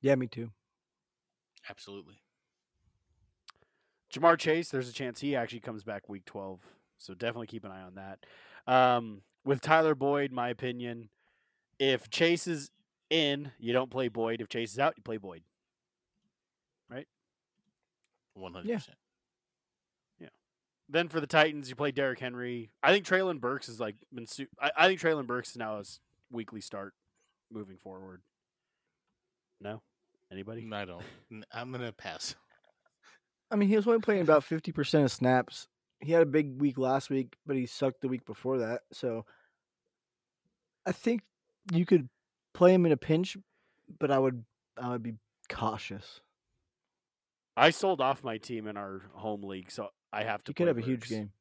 [SPEAKER 3] yeah, me too.
[SPEAKER 2] Absolutely.
[SPEAKER 1] Ja'Marr Chase, there's a chance he actually comes back week 12. So definitely keep an eye on that. Um, with Tyler Boyd, my opinion, if Chase is in, you don't play Boyd. If Chase is out, you play Boyd. Right?
[SPEAKER 2] One hundred percent. Yeah.
[SPEAKER 1] Then for the Titans, you play Derrick Henry. I think Treylon Burks is like been. Su- I, I think Treylon Burks is now his weekly start moving forward. No, anybody?
[SPEAKER 2] I don't. N- I'm gonna pass.
[SPEAKER 3] I mean, he was only playing about fifty percent of snaps. He had a big week last week, but he sucked the week before that. So I think you could play him in a pinch, but I would I would be cautious.
[SPEAKER 1] I sold off my team in our home league, so I have to.
[SPEAKER 3] You could have a huge
[SPEAKER 1] Burks.
[SPEAKER 3] game.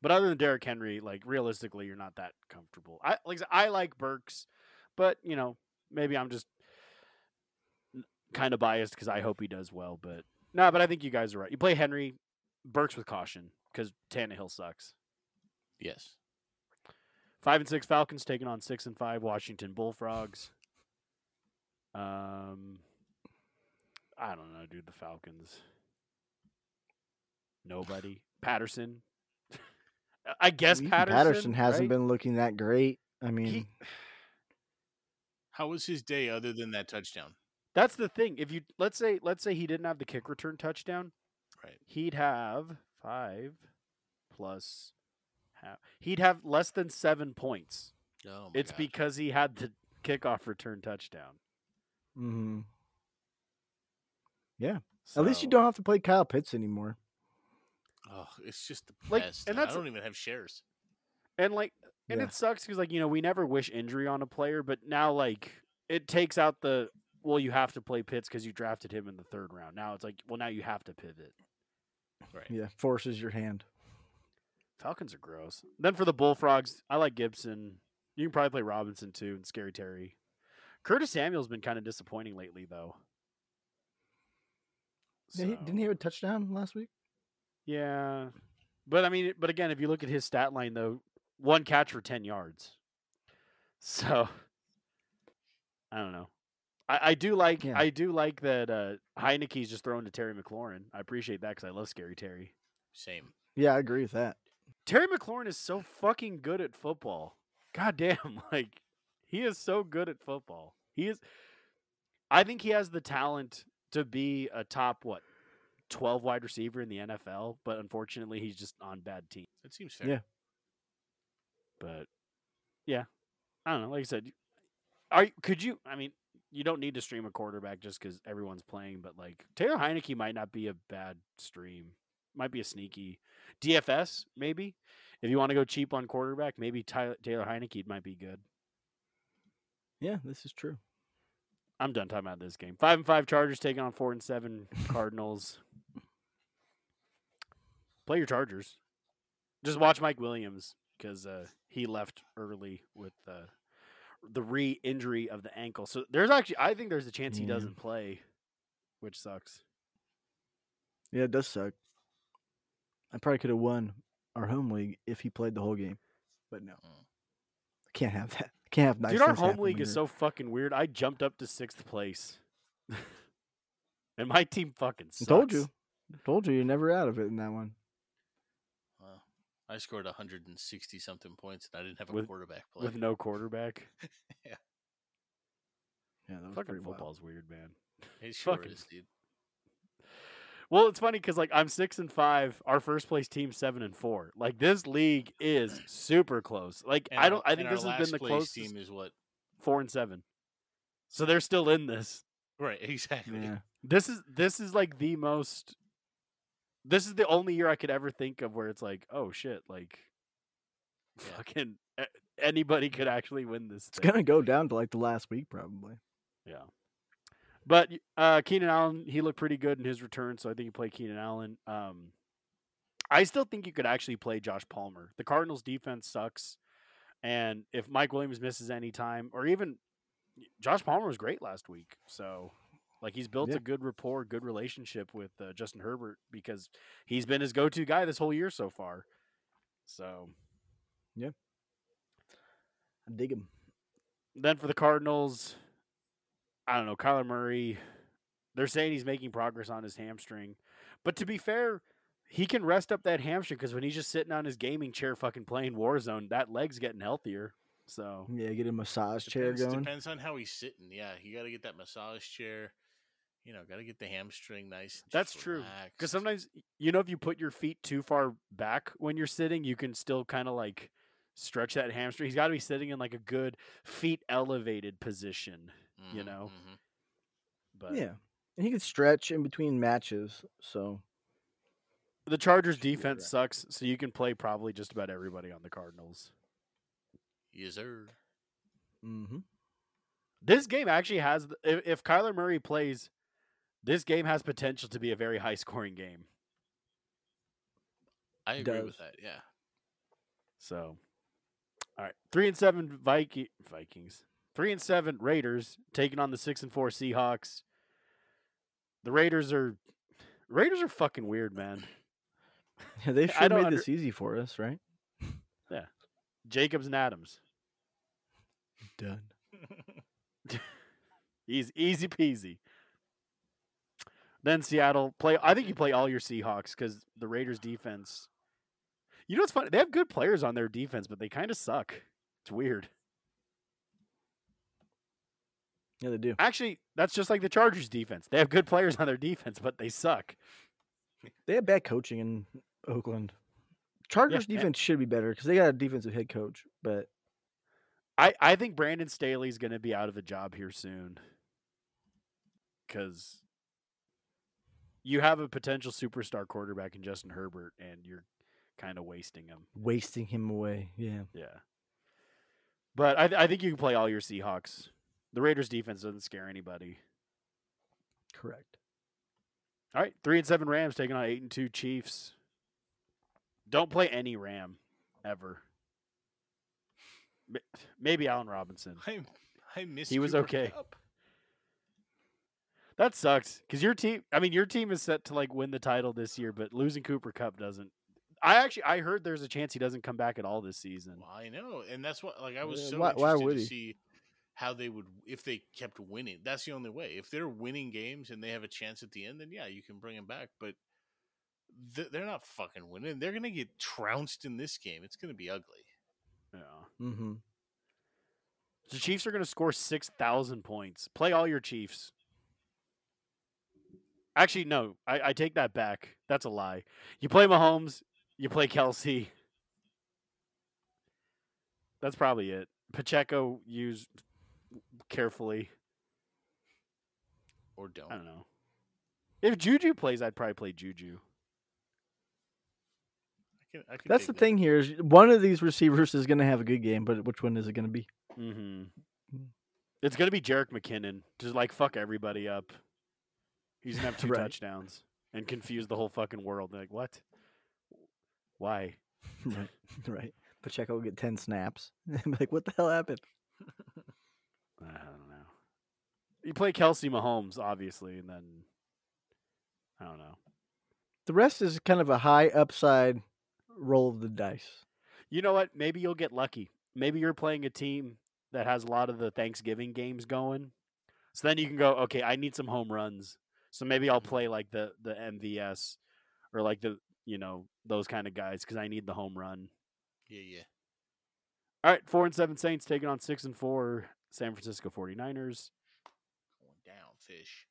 [SPEAKER 1] But other than Derrick Henry, like realistically, you're not that comfortable. I like I like Burks, but you know maybe I'm just kind of biased because I hope he does well. But no, but I think you guys are right. You play Henry, Burks with caution because Tannehill sucks.
[SPEAKER 2] Yes.
[SPEAKER 1] Five and six Falcons taking on six and five Washington Bullfrogs. Um, I don't know, dude. The Falcons. Nobody. Patterson. I guess
[SPEAKER 3] Even
[SPEAKER 1] Patterson.
[SPEAKER 3] hasn't
[SPEAKER 1] right?
[SPEAKER 3] been looking that great. I mean,
[SPEAKER 2] How was his day other than that touchdown?
[SPEAKER 1] That's the thing. If you let's say let's say he didn't have the kick return touchdown,
[SPEAKER 2] Right.
[SPEAKER 1] he'd have five plus half. He'd have less than seven points.
[SPEAKER 2] Oh
[SPEAKER 1] it's
[SPEAKER 2] gosh.
[SPEAKER 1] because he had the kickoff return touchdown.
[SPEAKER 3] mhm. Yeah. At least you don't have to play Kyle Pitts anymore.
[SPEAKER 2] Oh, it's just the
[SPEAKER 1] Like,
[SPEAKER 2] best.
[SPEAKER 1] and
[SPEAKER 2] I don't even have shares.
[SPEAKER 1] And like, and
[SPEAKER 3] Yeah.
[SPEAKER 1] it sucks because like you know we never wish injury on a player, but now like it takes out the well you have to play Pitts because you drafted him in the third round. Now it's like well now you have to pivot.
[SPEAKER 2] Right.
[SPEAKER 3] Yeah, forces your hand.
[SPEAKER 1] Falcons are gross. Then for the Bullfrogs, I like Gibson. You can probably play Robinson too and Scary Terry. Curtis Samuel's been kind of disappointing lately though.
[SPEAKER 3] Yeah, he, didn't he have a touchdown last week?
[SPEAKER 1] Yeah, but I mean, but again, if you look at his stat line though, one catch for ten yards. So I don't know. I, I do like
[SPEAKER 3] Yeah.
[SPEAKER 1] I do like that uh, Heinicke's just thrown to Terry McLaurin. I appreciate that because I love Scary Terry.
[SPEAKER 2] Same.
[SPEAKER 3] Yeah, I agree with that.
[SPEAKER 1] Terry McLaurin is so fucking good at football. God damn, like he is so good at football. He is. I think he has the talent to be a top what, twelve wide receiver in the NFL. But unfortunately, he's just on bad teams.
[SPEAKER 2] It seems fair.
[SPEAKER 3] Yeah.
[SPEAKER 1] But yeah, I don't know. Like I said, are could you? I mean, you don't need to stream a quarterback just because everyone's playing. But like Taylor Heinicke might not be a bad stream. Might be a sneaky DFS maybe. If you want to go cheap on quarterback, maybe Tyler, Taylor Heinicke might be good.
[SPEAKER 3] Yeah, this is true.
[SPEAKER 1] I'm done talking about this game. Five and five Chargers taking on four and seven Cardinals. Play your Chargers. Just watch Mike Williams because uh, he left early with uh, the re-injury of the ankle. So there's actually, I think there's a chance he
[SPEAKER 3] Yeah.
[SPEAKER 1] doesn't play, which sucks.
[SPEAKER 3] Yeah, it does suck. I probably could have won our home league if he played the whole game, but no,
[SPEAKER 2] Mm.
[SPEAKER 3] I can't have that. I can't have nice.
[SPEAKER 1] Dude, our home league
[SPEAKER 3] when
[SPEAKER 1] is
[SPEAKER 3] you're-
[SPEAKER 1] so fucking weird. I jumped up to sixth place, and my team fucking
[SPEAKER 3] I told you, told you, you're never out of it in that one.
[SPEAKER 2] Wow. I scored 160 something points and I didn't have a
[SPEAKER 1] With-
[SPEAKER 2] quarterback play.
[SPEAKER 1] with no quarterback.
[SPEAKER 3] Yeah, that was
[SPEAKER 1] Fucking
[SPEAKER 3] pretty wild.
[SPEAKER 1] football's weird, man.
[SPEAKER 2] it sure
[SPEAKER 1] fucking-
[SPEAKER 2] is, dude.
[SPEAKER 1] Well, it's funny because like I'm six and five. Our first place team seven and four. Like this league is super close. Like
[SPEAKER 2] And
[SPEAKER 1] I don't. I think this has been the
[SPEAKER 2] place
[SPEAKER 1] closest.
[SPEAKER 2] team is what?
[SPEAKER 1] Four and seven. So they're still in this.
[SPEAKER 2] Right, exactly.
[SPEAKER 3] Yeah,
[SPEAKER 1] This is this is like the most. This is the only year I could ever think of where it's like, oh shit, like,
[SPEAKER 2] Yeah.
[SPEAKER 1] fucking anybody could actually win this.
[SPEAKER 3] it's
[SPEAKER 1] thing.
[SPEAKER 3] gonna go down to like the last week probably.
[SPEAKER 1] Yeah. But uh, Keenan Allen, he looked pretty good in his return, so I think you play Keenan Allen. Um, I still think you could actually play Josh Palmer. The Cardinals' defense sucks, and if Mike Williams misses any time, or even Josh Palmer was great last week, so like he's built
[SPEAKER 3] Yeah.
[SPEAKER 1] a good rapport, good relationship with uh, Justin Herbert because he's been his go-to guy this whole year so far. So yeah,
[SPEAKER 3] I dig him.
[SPEAKER 1] then for the Cardinals, I don't know, Kyler Murray. They're saying he's making progress on his hamstring, but to be fair, he can rest up that hamstring because when he's just sitting on his gaming chair, fucking playing Warzone, that leg's getting healthier. So
[SPEAKER 3] Yeah, get a massage chair going.
[SPEAKER 2] depends on how he's sitting. Yeah, you got to get that massage chair. You know, got to get the hamstring nice. and
[SPEAKER 1] that's true. Because sometimes, you know, if you put your feet too far back when you're sitting, you can still kind of like stretch that hamstring. He's got to be sitting in like a good feet elevated position, you
[SPEAKER 2] Mhm,
[SPEAKER 1] know.
[SPEAKER 2] mhm.
[SPEAKER 1] But
[SPEAKER 3] Yeah, and he could stretch in between matches. So
[SPEAKER 1] the Chargers defense
[SPEAKER 3] right.
[SPEAKER 1] sucks, so you can play probably just about everybody on the Cardinals.
[SPEAKER 2] Yes, sir.
[SPEAKER 3] mm-hmm.
[SPEAKER 1] This game actually has if, if Kyler Murray plays, this game has potential to be a very high scoring game.
[SPEAKER 2] I agree
[SPEAKER 3] Does.
[SPEAKER 2] with that. Yeah.
[SPEAKER 1] So, all right, three and seven Viking Vikings, three and seven Raiders taking on the six and four Seahawks. The Raiders are Raiders are fucking weird, man.
[SPEAKER 3] Yeah, they
[SPEAKER 1] should
[SPEAKER 3] sure
[SPEAKER 1] don't
[SPEAKER 3] made
[SPEAKER 1] under-
[SPEAKER 3] this easy for us, right?
[SPEAKER 1] Yeah, Jacobs and Adams,
[SPEAKER 3] Done.
[SPEAKER 1] easy easy peasy. Then Seattle play. I think you play all your Seahawks because the Raiders defense. You know what's funny? They have good players on their defense, but they kind of suck. It's weird.
[SPEAKER 3] Yeah, they do.
[SPEAKER 1] Actually, that's just like the Chargers defense. They have good players on their defense, but they suck.
[SPEAKER 3] They have bad coaching in Oakland. Chargers
[SPEAKER 1] and-
[SPEAKER 3] defense should be better because they got a defensive head coach, but
[SPEAKER 1] I, I think Brandon Staley's going to be out of a job here soon. Because you have a potential superstar quarterback in Justin Herbert, and you're kind of wasting him.
[SPEAKER 3] wasting him away. Yeah.
[SPEAKER 1] Yeah. But I, I think you can play all your Seahawks. The Raiders defense doesn't scare anybody.
[SPEAKER 3] Correct.
[SPEAKER 1] All right, three and seven Rams taking on eight and two Chiefs. Don't play any Ram ever. Maybe Allen Robinson.
[SPEAKER 2] I I missed.
[SPEAKER 1] He was
[SPEAKER 2] Cooper
[SPEAKER 1] okay.
[SPEAKER 2] Kupp.
[SPEAKER 1] That sucks because your team. I mean, your team is set to like win the title this year, but losing Cooper Kupp doesn't. I actually I heard there's a chance he doesn't come back at all this season.
[SPEAKER 2] Well, I know, and that's what like I was
[SPEAKER 3] Yeah,
[SPEAKER 2] so
[SPEAKER 3] why- why would
[SPEAKER 2] to
[SPEAKER 3] he?
[SPEAKER 2] see how they would if they kept winning. That's the only way. If they're winning games and they have a chance at the end, then yeah, you can bring him back. But th- they're not fucking winning. They're gonna get trounced in this game. It's gonna be ugly.
[SPEAKER 1] Yeah.
[SPEAKER 3] Mm-hmm.
[SPEAKER 1] The Chiefs are going to score six thousand points. Play all your Chiefs. Actually, no, I, I take that back. That's a lie. You play Mahomes. You play Kelce. That's probably it. Pacheco used carefully.
[SPEAKER 2] Or don't.
[SPEAKER 1] I don't know. If Juju plays, I'd probably play Juju.
[SPEAKER 2] I can, I can
[SPEAKER 3] That's the
[SPEAKER 2] that.
[SPEAKER 3] thing here is one of these receivers is going to have a good game, but which one is it going to be?
[SPEAKER 1] Mm-hmm.
[SPEAKER 3] Mm.
[SPEAKER 1] It's gonna be Jerick McKinnon. Just like fuck everybody up. He's gonna have two
[SPEAKER 3] Right.
[SPEAKER 1] touchdowns and confuse the whole fucking world. They're like, what? Why?
[SPEAKER 3] right. Right. Pacheco will get 10 snaps. Like, what the hell happened?
[SPEAKER 1] I don't know. You play Kelce Mahomes, obviously, and then I don't know.
[SPEAKER 3] The rest is kind of a high upside roll of the dice.
[SPEAKER 1] You know what? Maybe you'll get lucky. Maybe you're playing a team that has a lot of the Thanksgiving games going. So then you can go, okay, I need some home runs. So maybe I'll mm-hmm. play like the the MVS or like the you know those kind of guys because I need the home run.
[SPEAKER 2] Yeah, yeah.
[SPEAKER 1] All right, four and seven Saints taking on six and four San Francisco 49ers.
[SPEAKER 2] Going down, fish.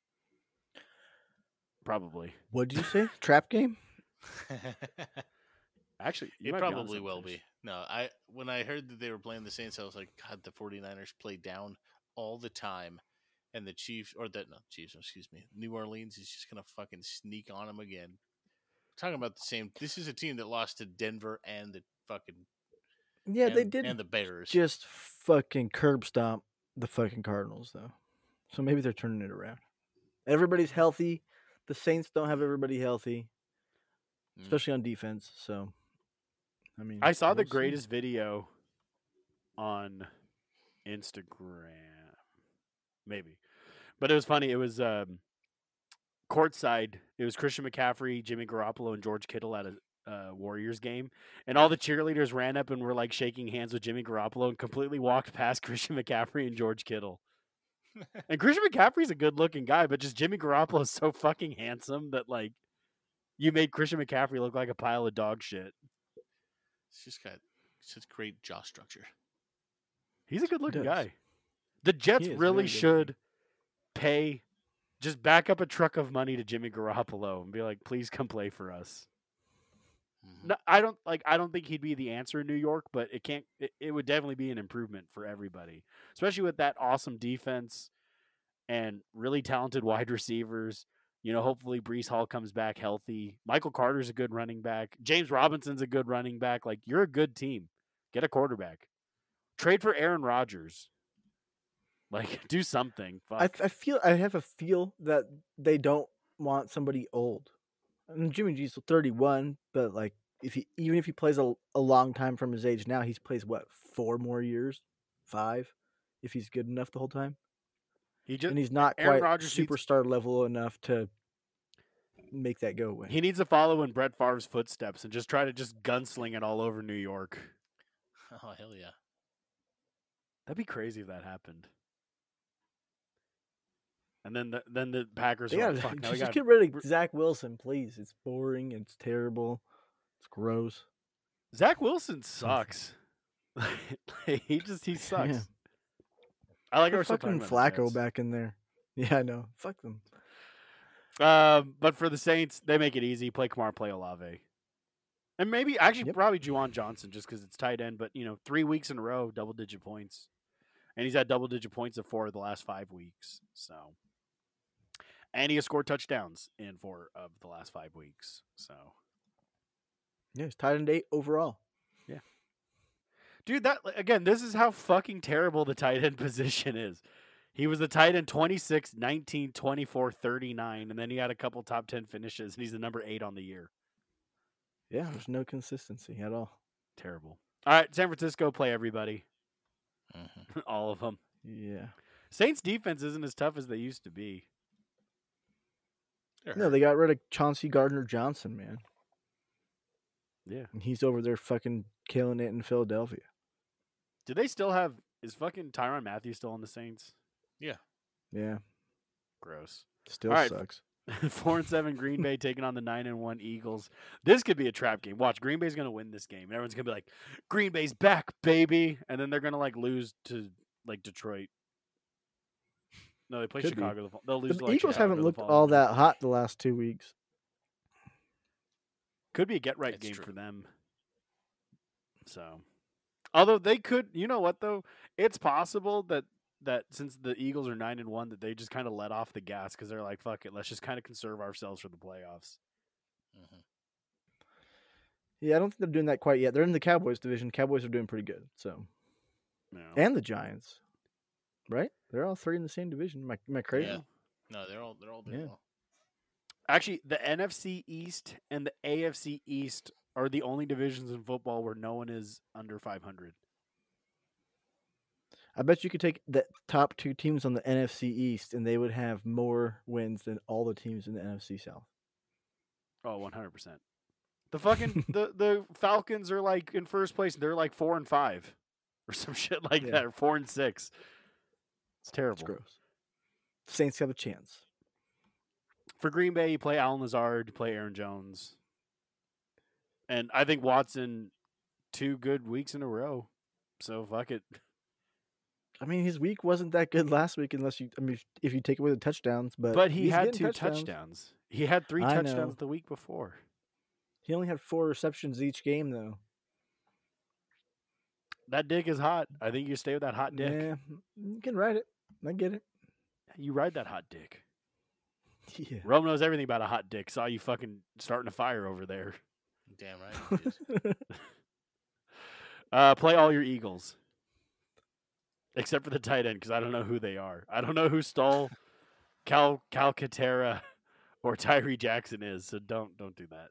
[SPEAKER 1] Probably.
[SPEAKER 3] What did you say? Trap game?
[SPEAKER 1] Actually, you
[SPEAKER 2] it
[SPEAKER 1] might be
[SPEAKER 2] probably will be. No, I when I heard that they were playing the Saints, I was like, God, the 49ers play down all the time. And the Chiefs, or the, no Chiefs, excuse me, New Orleans is just going to fucking sneak on them again. talking about the same. This is a team that lost to Denver and the fucking.
[SPEAKER 3] Yeah,
[SPEAKER 2] and,
[SPEAKER 3] they did
[SPEAKER 2] And the Bears.
[SPEAKER 3] just fucking curb stomp the fucking Cardinals, though. So maybe they're turning it around. Everybody's healthy. The Saints don't have everybody healthy,
[SPEAKER 2] Mm.
[SPEAKER 3] especially on defense. So, I mean,
[SPEAKER 1] I saw the
[SPEAKER 3] we'll see.
[SPEAKER 1] greatest video on Instagram. Maybe. But it was funny. It was um, courtside. It was Christian McCaffrey, Jimmy Garoppolo, and George Kittle at a uh, Warriors game. And all the cheerleaders ran up and were like shaking hands with Jimmy Garoppolo and completely walked past Christian McCaffrey and George Kittle. and Christian McCaffrey's a good looking guy, but just Jimmy Garoppolo is so fucking handsome that like you made Christian McCaffrey look like a pile of dog shit.
[SPEAKER 2] It's just got such great jaw structure.
[SPEAKER 1] He's a good looking guy. The Jets really should pay just back up a truck of money to Jimmy Garoppolo and be like, please come play for us.
[SPEAKER 2] Mhm.
[SPEAKER 1] No, I don't like I don't think he'd be the answer in New York, but it can't it, it would definitely be an improvement for everybody. Especially with that awesome defense and really talented wide receivers. You know, hopefully Breece Hall comes back healthy. Michael Carter's a good running back. James Robinson's a good running back. Like you're a good team. Get a quarterback. Trade for Aaron Rodgers. Like, do something. Fuck.
[SPEAKER 3] I, I feel I have a feel that they don't want somebody old. I mean, Jimmy G's 31, but like if he even if he plays a, a long time from his age now, he's plays what four more years, five, if he's good enough the whole time,
[SPEAKER 1] he just
[SPEAKER 3] and he's not
[SPEAKER 1] Aaron
[SPEAKER 3] quite
[SPEAKER 1] Rodgers needs-
[SPEAKER 3] superstar level enough to make that go away.
[SPEAKER 1] he needs to follow in Brett Favre's footsteps and just try to just gunsling it all over New York.
[SPEAKER 2] Oh hell yeah!
[SPEAKER 1] That'd be crazy if that happened. And then the then the Packers
[SPEAKER 3] They
[SPEAKER 1] are
[SPEAKER 3] gotta,
[SPEAKER 1] like,
[SPEAKER 3] just
[SPEAKER 1] got
[SPEAKER 3] get rid of Zach Wilson, please. It's boring. It's terrible. It's gross.
[SPEAKER 1] Zach Wilson sucks. he just he sucks.
[SPEAKER 3] Yeah.
[SPEAKER 1] I like our
[SPEAKER 3] fucking Flacco back in there. Yeah, I know. Fuck them.
[SPEAKER 1] Um, but for the Saints, they make it easy. Play Kamar, play Olave, and maybe actually
[SPEAKER 3] Yep.
[SPEAKER 1] probably Juwan Johnson just because it's tight end. But you know, three weeks in a row, double digit points, and he's had double digit points of four of the last five weeks. So, and he has scored touchdowns in four of the last five weeks. So,
[SPEAKER 3] Yeah, it's tied in eight overall.
[SPEAKER 1] Yeah, dude, that again, this is how fucking terrible the tight end position is. He was the tight end 26, 19, 24, 39, and then he had a couple top 10 finishes, and he's the number eight on the year.
[SPEAKER 3] Yeah, there's no consistency at all.
[SPEAKER 1] Terrible. All right, San Francisco, play everybody.
[SPEAKER 2] Mhm.
[SPEAKER 1] All of them.
[SPEAKER 3] Yeah.
[SPEAKER 1] Saints defense isn't as tough as they used to be.
[SPEAKER 2] They're
[SPEAKER 3] No, they got rid of Chauncey Gardner Johnson, man.
[SPEAKER 1] Yeah.
[SPEAKER 3] And he's over there fucking killing it in Philadelphia.
[SPEAKER 1] Do they still have is fucking Tyrann Mathieu still on the Saints?
[SPEAKER 3] Yeah. Yeah.
[SPEAKER 1] Gross.
[SPEAKER 3] Still
[SPEAKER 1] All right.
[SPEAKER 3] sucks.
[SPEAKER 1] Four and seven Green Bay taking on the nine and one Eagles. This could be a trap game. Watch, Green Bay's gonna win this game. and Everyone's gonna be like, Green Bay's back, baby. And then they're gonna like lose to like Detroit. No, they play
[SPEAKER 3] Could.
[SPEAKER 1] Chicago. The, fo- they'll lose.
[SPEAKER 3] The
[SPEAKER 1] like,
[SPEAKER 3] Eagles
[SPEAKER 1] Chicago
[SPEAKER 3] haven't looked all
[SPEAKER 1] week.
[SPEAKER 3] that hot the last two weeks.
[SPEAKER 1] Could be a get right
[SPEAKER 2] It's
[SPEAKER 1] game
[SPEAKER 2] true.
[SPEAKER 1] for them. So, although they could, you know what though, it's possible that that since the Eagles are nine and one, that they just kind of let off the gas because they're like, fuck it, let's just kind of conserve ourselves for the playoffs.
[SPEAKER 2] Mhm.
[SPEAKER 3] Yeah, I don't think they're doing that quite yet. They're in the Cowboys division. Cowboys are doing pretty good. So,
[SPEAKER 1] You
[SPEAKER 3] and the Giants, right? They're all three in the same division. Am I, am I crazy?
[SPEAKER 2] Yeah. No, they're all they're all doing
[SPEAKER 3] Yeah.
[SPEAKER 2] well.
[SPEAKER 1] Actually, the NFC East and the AFC East are the only divisions in football where no one is under five hundred.
[SPEAKER 3] I bet you could take the top two teams on the NFC East, and they would have more wins than all the teams in the NFC South.
[SPEAKER 1] Oh, 100 percent. The fucking the the Falcons are like in first place. They're like four and five, or some shit like
[SPEAKER 3] Yeah.
[SPEAKER 1] that, or four and six. It's terrible.
[SPEAKER 3] It's gross. Saints have a chance.
[SPEAKER 1] For Green Bay, you play Allen Lazard, you play Aaron Jones, and I think Watson two good weeks in a row. So fuck it.
[SPEAKER 3] I mean, his week wasn't that good last week, unless you. I mean, if you take away the touchdowns, but
[SPEAKER 1] But he had two touchdowns. He had three
[SPEAKER 3] I
[SPEAKER 1] touchdowns
[SPEAKER 3] know.
[SPEAKER 1] the week before.
[SPEAKER 3] He only had four receptions each game, though.
[SPEAKER 1] That dick is hot. I think you stay with that hot dick.
[SPEAKER 3] Yeah, you can ride it. I get it.
[SPEAKER 1] You ride that hot dick.
[SPEAKER 3] Yeah.
[SPEAKER 1] Rome knows everything about a hot dick. Saw you fucking starting a fire over there.
[SPEAKER 2] Damn right.
[SPEAKER 1] Uh, play all your Eagles, except for the tight end because I don't know who they are. I don't know who stole Cal Calcaterra or Tyree Jackson is. So don't don't do that.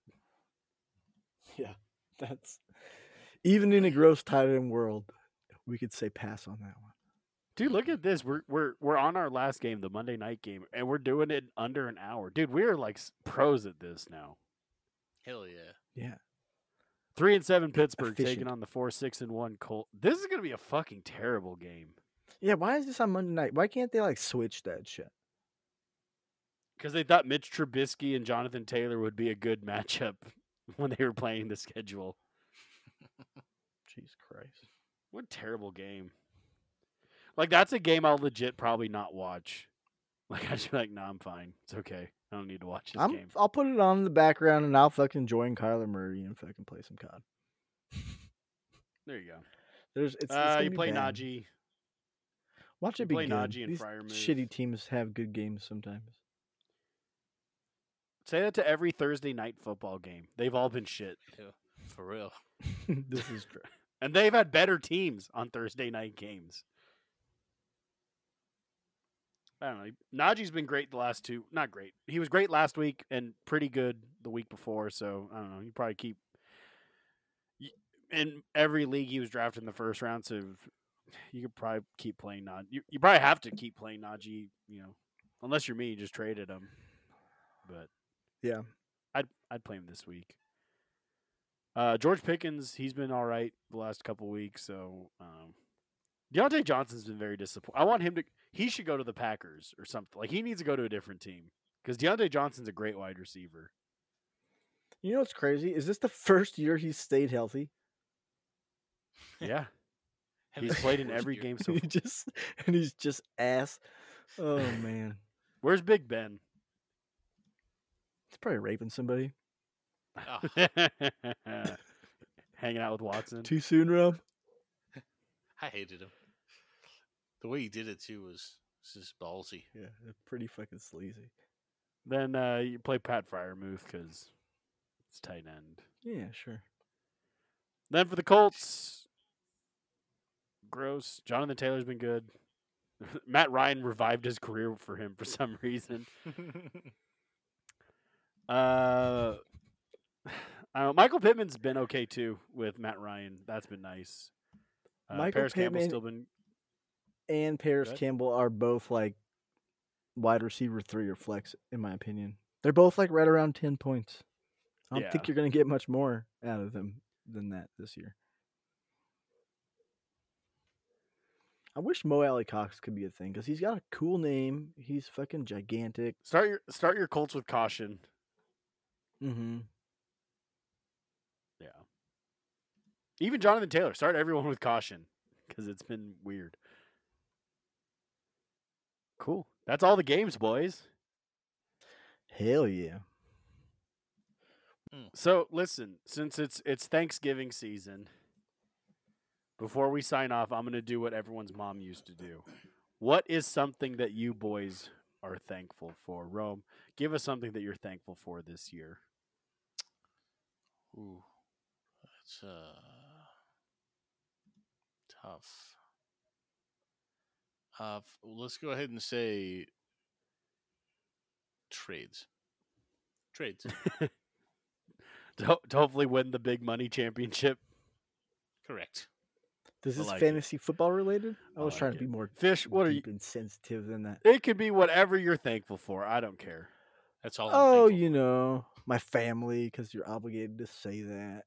[SPEAKER 3] yeah, that's even in a gross tight end world, we could say pass on that one.
[SPEAKER 1] Dude, look at this. We're we're we're on our last game, the Monday night game, and we're doing it under an hour. Dude, we're like pros at this now.
[SPEAKER 2] Hell yeah.
[SPEAKER 3] Yeah,
[SPEAKER 1] Three and seven Pittsburgh taking on the four six and one Colt. This is gonna be a fucking terrible game
[SPEAKER 3] yeah. Why is this on Monday night? Why can't they like switch that shit?
[SPEAKER 1] because they thought Mitch Trubisky and Jonathan Taylor would be a good matchup when they were playing the schedule.
[SPEAKER 3] Jesus Christ.
[SPEAKER 1] What a terrible game. Like that's a game I'll legit probably not watch. Like I just be like, nah, I'm fine. It's okay. I don't need to watch this
[SPEAKER 3] I'm,
[SPEAKER 1] game.
[SPEAKER 3] I'll put it on in the background and I'll fucking join Kyler Murray and fucking play some COD.
[SPEAKER 1] There you go.
[SPEAKER 3] There's it's, it's
[SPEAKER 1] uh,
[SPEAKER 3] gonna
[SPEAKER 1] you play
[SPEAKER 3] bad.
[SPEAKER 1] Najee.
[SPEAKER 3] Watch
[SPEAKER 1] you
[SPEAKER 3] it be
[SPEAKER 1] play
[SPEAKER 3] good.
[SPEAKER 1] Najee and
[SPEAKER 3] These
[SPEAKER 1] Freiermuth.
[SPEAKER 3] shitty teams have good games sometimes.
[SPEAKER 1] Say that to every Thursday night football game. They've all been shit.
[SPEAKER 2] For real.
[SPEAKER 3] this is true.
[SPEAKER 1] And they've had better teams on Thursday night games. I don't know. Najee's been great the last two. Not great. He was great last week and pretty good the week before. So I don't know. You probably keep. In every league, he was drafted in the first round, so you could probably keep playing Najee. You, you probably have to keep playing Najee. You know, unless you're me, you just traded him. But
[SPEAKER 3] Yeah.
[SPEAKER 1] I'd I'd play him this week. Uh, George Pickens, he's been all right the last couple weeks. So um, Diontae Johnson's been very disappointing. I want him to. He should go to the Packers or something. Like he needs to go to a different team because Diontae Johnson's a great wide receiver.
[SPEAKER 3] You know what's crazy? Is this the first year he's stayed healthy?
[SPEAKER 1] Yeah, he's played in every game so
[SPEAKER 3] he just and he's just ass. Oh man,
[SPEAKER 1] Where's Big Ben?
[SPEAKER 3] he's probably raping somebody.
[SPEAKER 2] Ah,
[SPEAKER 1] Hanging out with Watson.
[SPEAKER 3] Too soon, Rob.
[SPEAKER 2] I hated him. The way he did it too was, was just ballsy.
[SPEAKER 3] Yeah, pretty fucking sleazy.
[SPEAKER 1] Then uh, you play Pat Freiermuth because it's tight end.
[SPEAKER 3] Yeah, sure.
[SPEAKER 1] Then for the Colts, gross. Jonathan Taylor's been good. Matt Ryan revived his career for him for some reason. Uh, I don't know, Michael Pittman's been okay too with Matt Ryan. That's been nice. Uh,
[SPEAKER 3] Michael
[SPEAKER 1] Paris Campbell's still been
[SPEAKER 3] And Paris. Campbell are both like wide receiver three or flex, in my opinion. They're both like right around ten points. I don't
[SPEAKER 1] Yeah.
[SPEAKER 3] think you're gonna get much more out of them than that this year. I wish Mo Alie-Cox could be a thing because he's got a cool name. He's fucking gigantic.
[SPEAKER 1] start your start your Colts with caution.
[SPEAKER 3] Mm-hmm.
[SPEAKER 1] Yeah. Even Jonathan Taylor, start everyone with caution because it's been weird. Cool. That's all the games, boys.
[SPEAKER 3] Hell yeah.
[SPEAKER 1] So listen, since it's it's Thanksgiving season, before we sign off, I'm gonna do what everyone's mom used to do. What is something that you boys are thankful for? Rome, give us something that you're thankful for this year.
[SPEAKER 2] Ooh, that's uh tough. Uh, let's go ahead and say trades. Trades,
[SPEAKER 1] To, to hopefully win the big money championship.
[SPEAKER 2] correct.
[SPEAKER 3] Does this
[SPEAKER 1] like it.
[SPEAKER 3] fantasy football related? I
[SPEAKER 1] I
[SPEAKER 3] was trying
[SPEAKER 1] like
[SPEAKER 3] to be more
[SPEAKER 1] Fish, what are you?
[SPEAKER 3] deep and sensitive than that.
[SPEAKER 1] It could be whatever you're thankful for. I don't care.
[SPEAKER 2] That's all. I'm
[SPEAKER 3] Oh, you
[SPEAKER 2] for.
[SPEAKER 3] know, my family, because you're obligated to say that.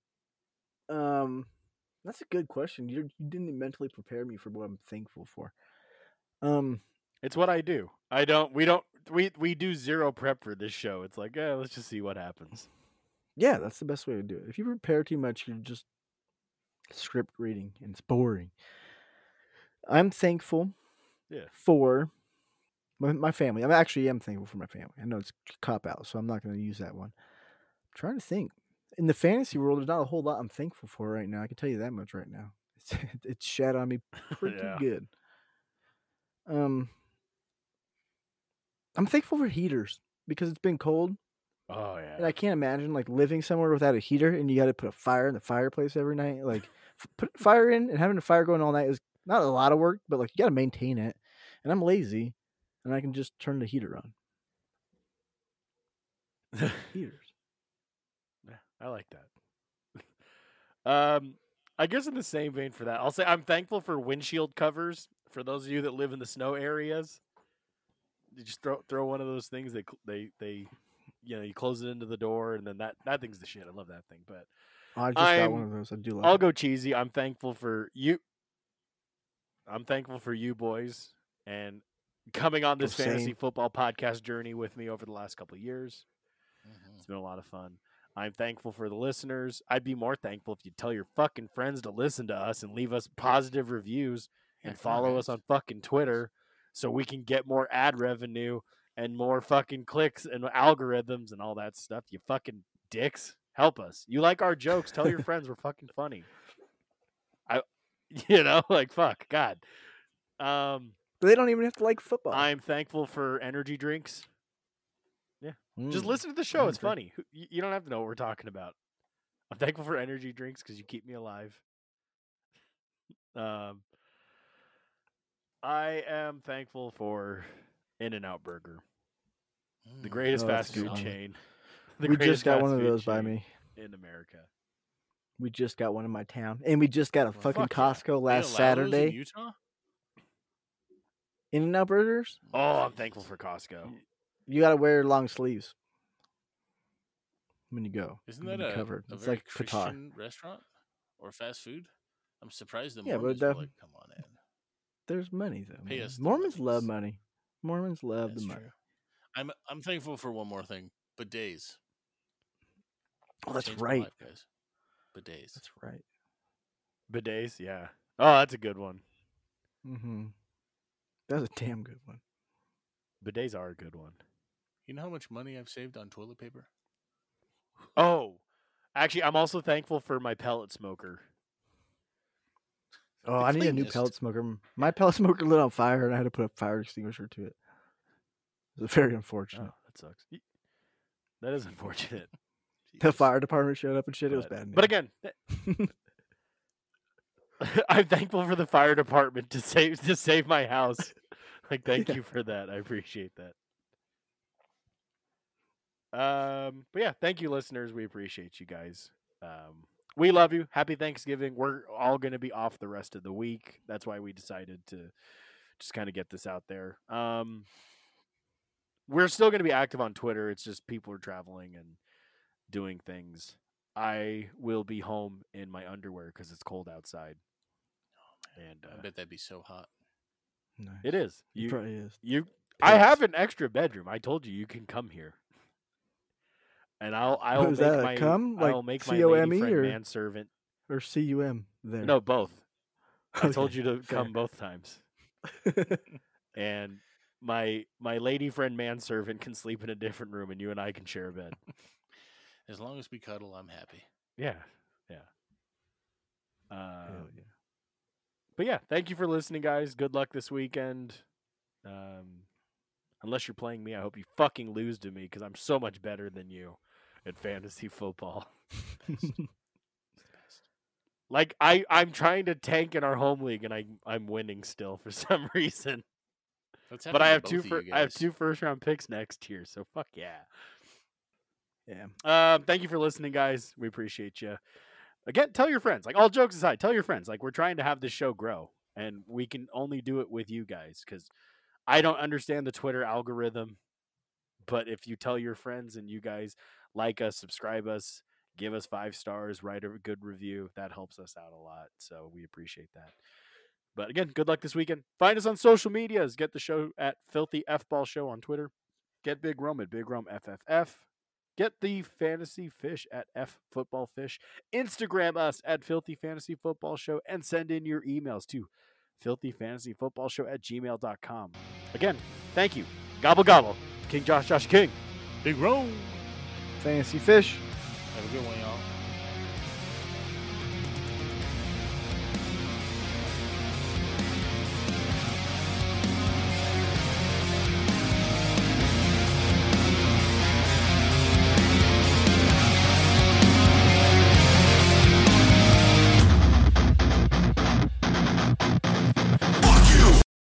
[SPEAKER 3] Um, that's a good question. You're, you didn't mentally prepare me for what I'm thankful for. Um,
[SPEAKER 1] It's what I do. I don't. We don't. We we do zero prep for this show. It's like, eh, let's just see what happens.
[SPEAKER 3] yeah, that's the best way to do it. If you prepare too much, you're just script reading and it's boring. I'm thankful
[SPEAKER 1] Yeah.
[SPEAKER 3] for my, my family. I'm actually am thankful for my family. I know it's cop out, so I'm not going to use that one. I'm trying to think. In the fantasy world, there's not a whole lot I'm thankful for right now. I can tell you that much right now. It's it's shat on me pretty
[SPEAKER 1] Yeah.
[SPEAKER 3] good. Um, I'm thankful for heaters because it's been cold,
[SPEAKER 1] Oh yeah. and.
[SPEAKER 3] I can't imagine like living somewhere without a heater, and you got to put a fire in the fireplace every night. Like, f- put fire in and having a fire going all night is not a lot of work, but like you got to maintain it. And I'm lazy, and I can just turn the heater on. Heaters.
[SPEAKER 1] Yeah, I like that. um, I guess in the same vein for that, I'll say I'm thankful for windshield covers for those of you that live in the snow areas. You just throw throw one of those things. They cl- they they, you know, you close it into the door, and then that that thing's the shit. I love that thing. But
[SPEAKER 3] I just got one of those. I do.
[SPEAKER 1] I'll
[SPEAKER 3] it.
[SPEAKER 1] go cheesy. I'm thankful for you. I'm thankful for you boys and coming on this
[SPEAKER 3] Oh,
[SPEAKER 1] fantasy football podcast journey with me over the last couple of years.
[SPEAKER 2] Mhm.
[SPEAKER 1] It's been a lot of fun. I'm thankful for the listeners. I'd be more thankful if you tell your fucking friends to listen to us and leave us positive reviews and follow us on fucking Twitter so we can get more ad revenue and more fucking clicks and algorithms and all that stuff. You fucking dicks. Help us. You like our jokes. Tell your friends we're fucking funny. I you know, like fuck, God. Um
[SPEAKER 3] They don't even have to like football.
[SPEAKER 1] I'm thankful for energy drinks. Just
[SPEAKER 3] Mm.
[SPEAKER 1] listen to the show. It's
[SPEAKER 3] okay.
[SPEAKER 1] funny. You you don't have to know what we're talking about. I'm thankful for energy drinks because you keep me alive. Um, I am thankful for In and Out Burger, the
[SPEAKER 2] Mm,
[SPEAKER 1] greatest
[SPEAKER 3] Oh,
[SPEAKER 1] fast food
[SPEAKER 3] good
[SPEAKER 1] chain. The
[SPEAKER 3] we just got one of those by me.
[SPEAKER 1] in America.
[SPEAKER 3] We just got one in my town, and we just got a
[SPEAKER 2] Well,
[SPEAKER 3] fucking
[SPEAKER 1] fuck.
[SPEAKER 3] Costco
[SPEAKER 2] they
[SPEAKER 3] last
[SPEAKER 2] allow those in
[SPEAKER 3] Saturday.
[SPEAKER 2] Utah.
[SPEAKER 3] In and Out Burgers.
[SPEAKER 1] Oh, I'm thankful for Costco.
[SPEAKER 3] You gotta wear long sleeves when you go.
[SPEAKER 2] Isn't that a,
[SPEAKER 3] covered?
[SPEAKER 2] a
[SPEAKER 3] It's
[SPEAKER 2] very
[SPEAKER 3] like Qatar.
[SPEAKER 2] Christian restaurant or fast food? I'm surprised the
[SPEAKER 3] Yeah, but
[SPEAKER 2] Mormons
[SPEAKER 3] that-
[SPEAKER 2] like, "Come on in."
[SPEAKER 3] There's money though.
[SPEAKER 2] Pay
[SPEAKER 3] man.
[SPEAKER 2] us the
[SPEAKER 3] Mormons love money. Mormons love
[SPEAKER 2] That's
[SPEAKER 3] the money.
[SPEAKER 2] true. I'm I'm thankful for one more thing. Bidets.
[SPEAKER 3] Oh, that's
[SPEAKER 2] Changed
[SPEAKER 3] right.
[SPEAKER 2] life, guys. Bidets.
[SPEAKER 3] That's right.
[SPEAKER 1] Bidets, yeah. Oh, that's a good one.
[SPEAKER 3] Mm-hmm. That's a damn good one.
[SPEAKER 1] Bidets are a good one.
[SPEAKER 2] You know how much money I've saved on toilet paper?
[SPEAKER 1] Oh, actually, I'm also thankful for my pellet smoker.
[SPEAKER 3] Oh,
[SPEAKER 2] The
[SPEAKER 3] I need a new pellet smoker. My pellet smoker lit on fire, and I had to put a fire extinguisher to it. It was very
[SPEAKER 1] Oh,
[SPEAKER 3] unfortunate.
[SPEAKER 1] that sucks. That is unfortunate.
[SPEAKER 3] The fire department showed up and shit. It was
[SPEAKER 1] but,
[SPEAKER 3] bad.
[SPEAKER 1] but again, eh, I'm thankful for the fire department to save to save my house. Like, thank
[SPEAKER 3] Yeah.
[SPEAKER 1] you for that. I appreciate that. Um, but yeah, thank you, listeners. We appreciate you guys. Um, we love you. Happy Thanksgiving. We're all going to be off the rest of the week. That's why we decided to just kind of get this out there. Um, we're still going to be active on Twitter. It's just people are traveling and doing things. I will be home in my underwear because it's cold outside. And
[SPEAKER 2] I
[SPEAKER 1] uh,
[SPEAKER 2] bet that'd be so hot.
[SPEAKER 3] Nice.
[SPEAKER 1] it is.
[SPEAKER 3] It
[SPEAKER 1] You,
[SPEAKER 3] probably is.
[SPEAKER 1] you, I
[SPEAKER 3] Pits.
[SPEAKER 1] have an extra bedroom. I told you you can come here, and I'll I'll make
[SPEAKER 3] that a
[SPEAKER 1] my
[SPEAKER 3] come? Like
[SPEAKER 1] I'll make my
[SPEAKER 3] C-O-M-E
[SPEAKER 1] lady friend
[SPEAKER 3] or-
[SPEAKER 1] manservant.
[SPEAKER 3] Or C U M there.
[SPEAKER 1] No, both. I told you to
[SPEAKER 3] fair.
[SPEAKER 1] come both times, and my my lady friend manservant can sleep in a different room, and you and I can share a bed.
[SPEAKER 2] As long as we cuddle, I'm happy.
[SPEAKER 1] Yeah, yeah.
[SPEAKER 3] Hell yeah.
[SPEAKER 1] but yeah, thank you for listening, guys. Good luck this weekend. Um, unless you're playing me, I hope you fucking lose to me because I'm so much better than you at fantasy football. Like I, I'm trying to tank in our home league, and I, I'm winning still for some reason. But I have two,
[SPEAKER 2] to
[SPEAKER 1] fir- I have two first round picks next year, so fuck yeah.
[SPEAKER 3] Yeah.
[SPEAKER 1] Um, thank you for listening, guys. We appreciate you. Again, tell your friends. Like all jokes aside, tell your friends. Like we're trying to have this show grow, and we can only do it with you guys because I don't understand the Twitter algorithm. But if you tell your friends and you guys like us, subscribe us, give us five stars, write a good review, that helps us out a lot. So we appreciate that. But again, good luck this weekend. Find us on social medias. Get the show at Filthy F Ball Show on Twitter. Get Big Rome at Big Rome FFF. Get the Fantasy Fish at F Football Fish. Instagram us at Filthy Fantasy Football Show and send in your emails to Filthy Fantasy Football Show at gmail.com. Again, thank you. Gobble gobble. King Josh Josh King.
[SPEAKER 2] Big Rome.
[SPEAKER 3] Fancy fish.
[SPEAKER 2] Have a good one, y'all.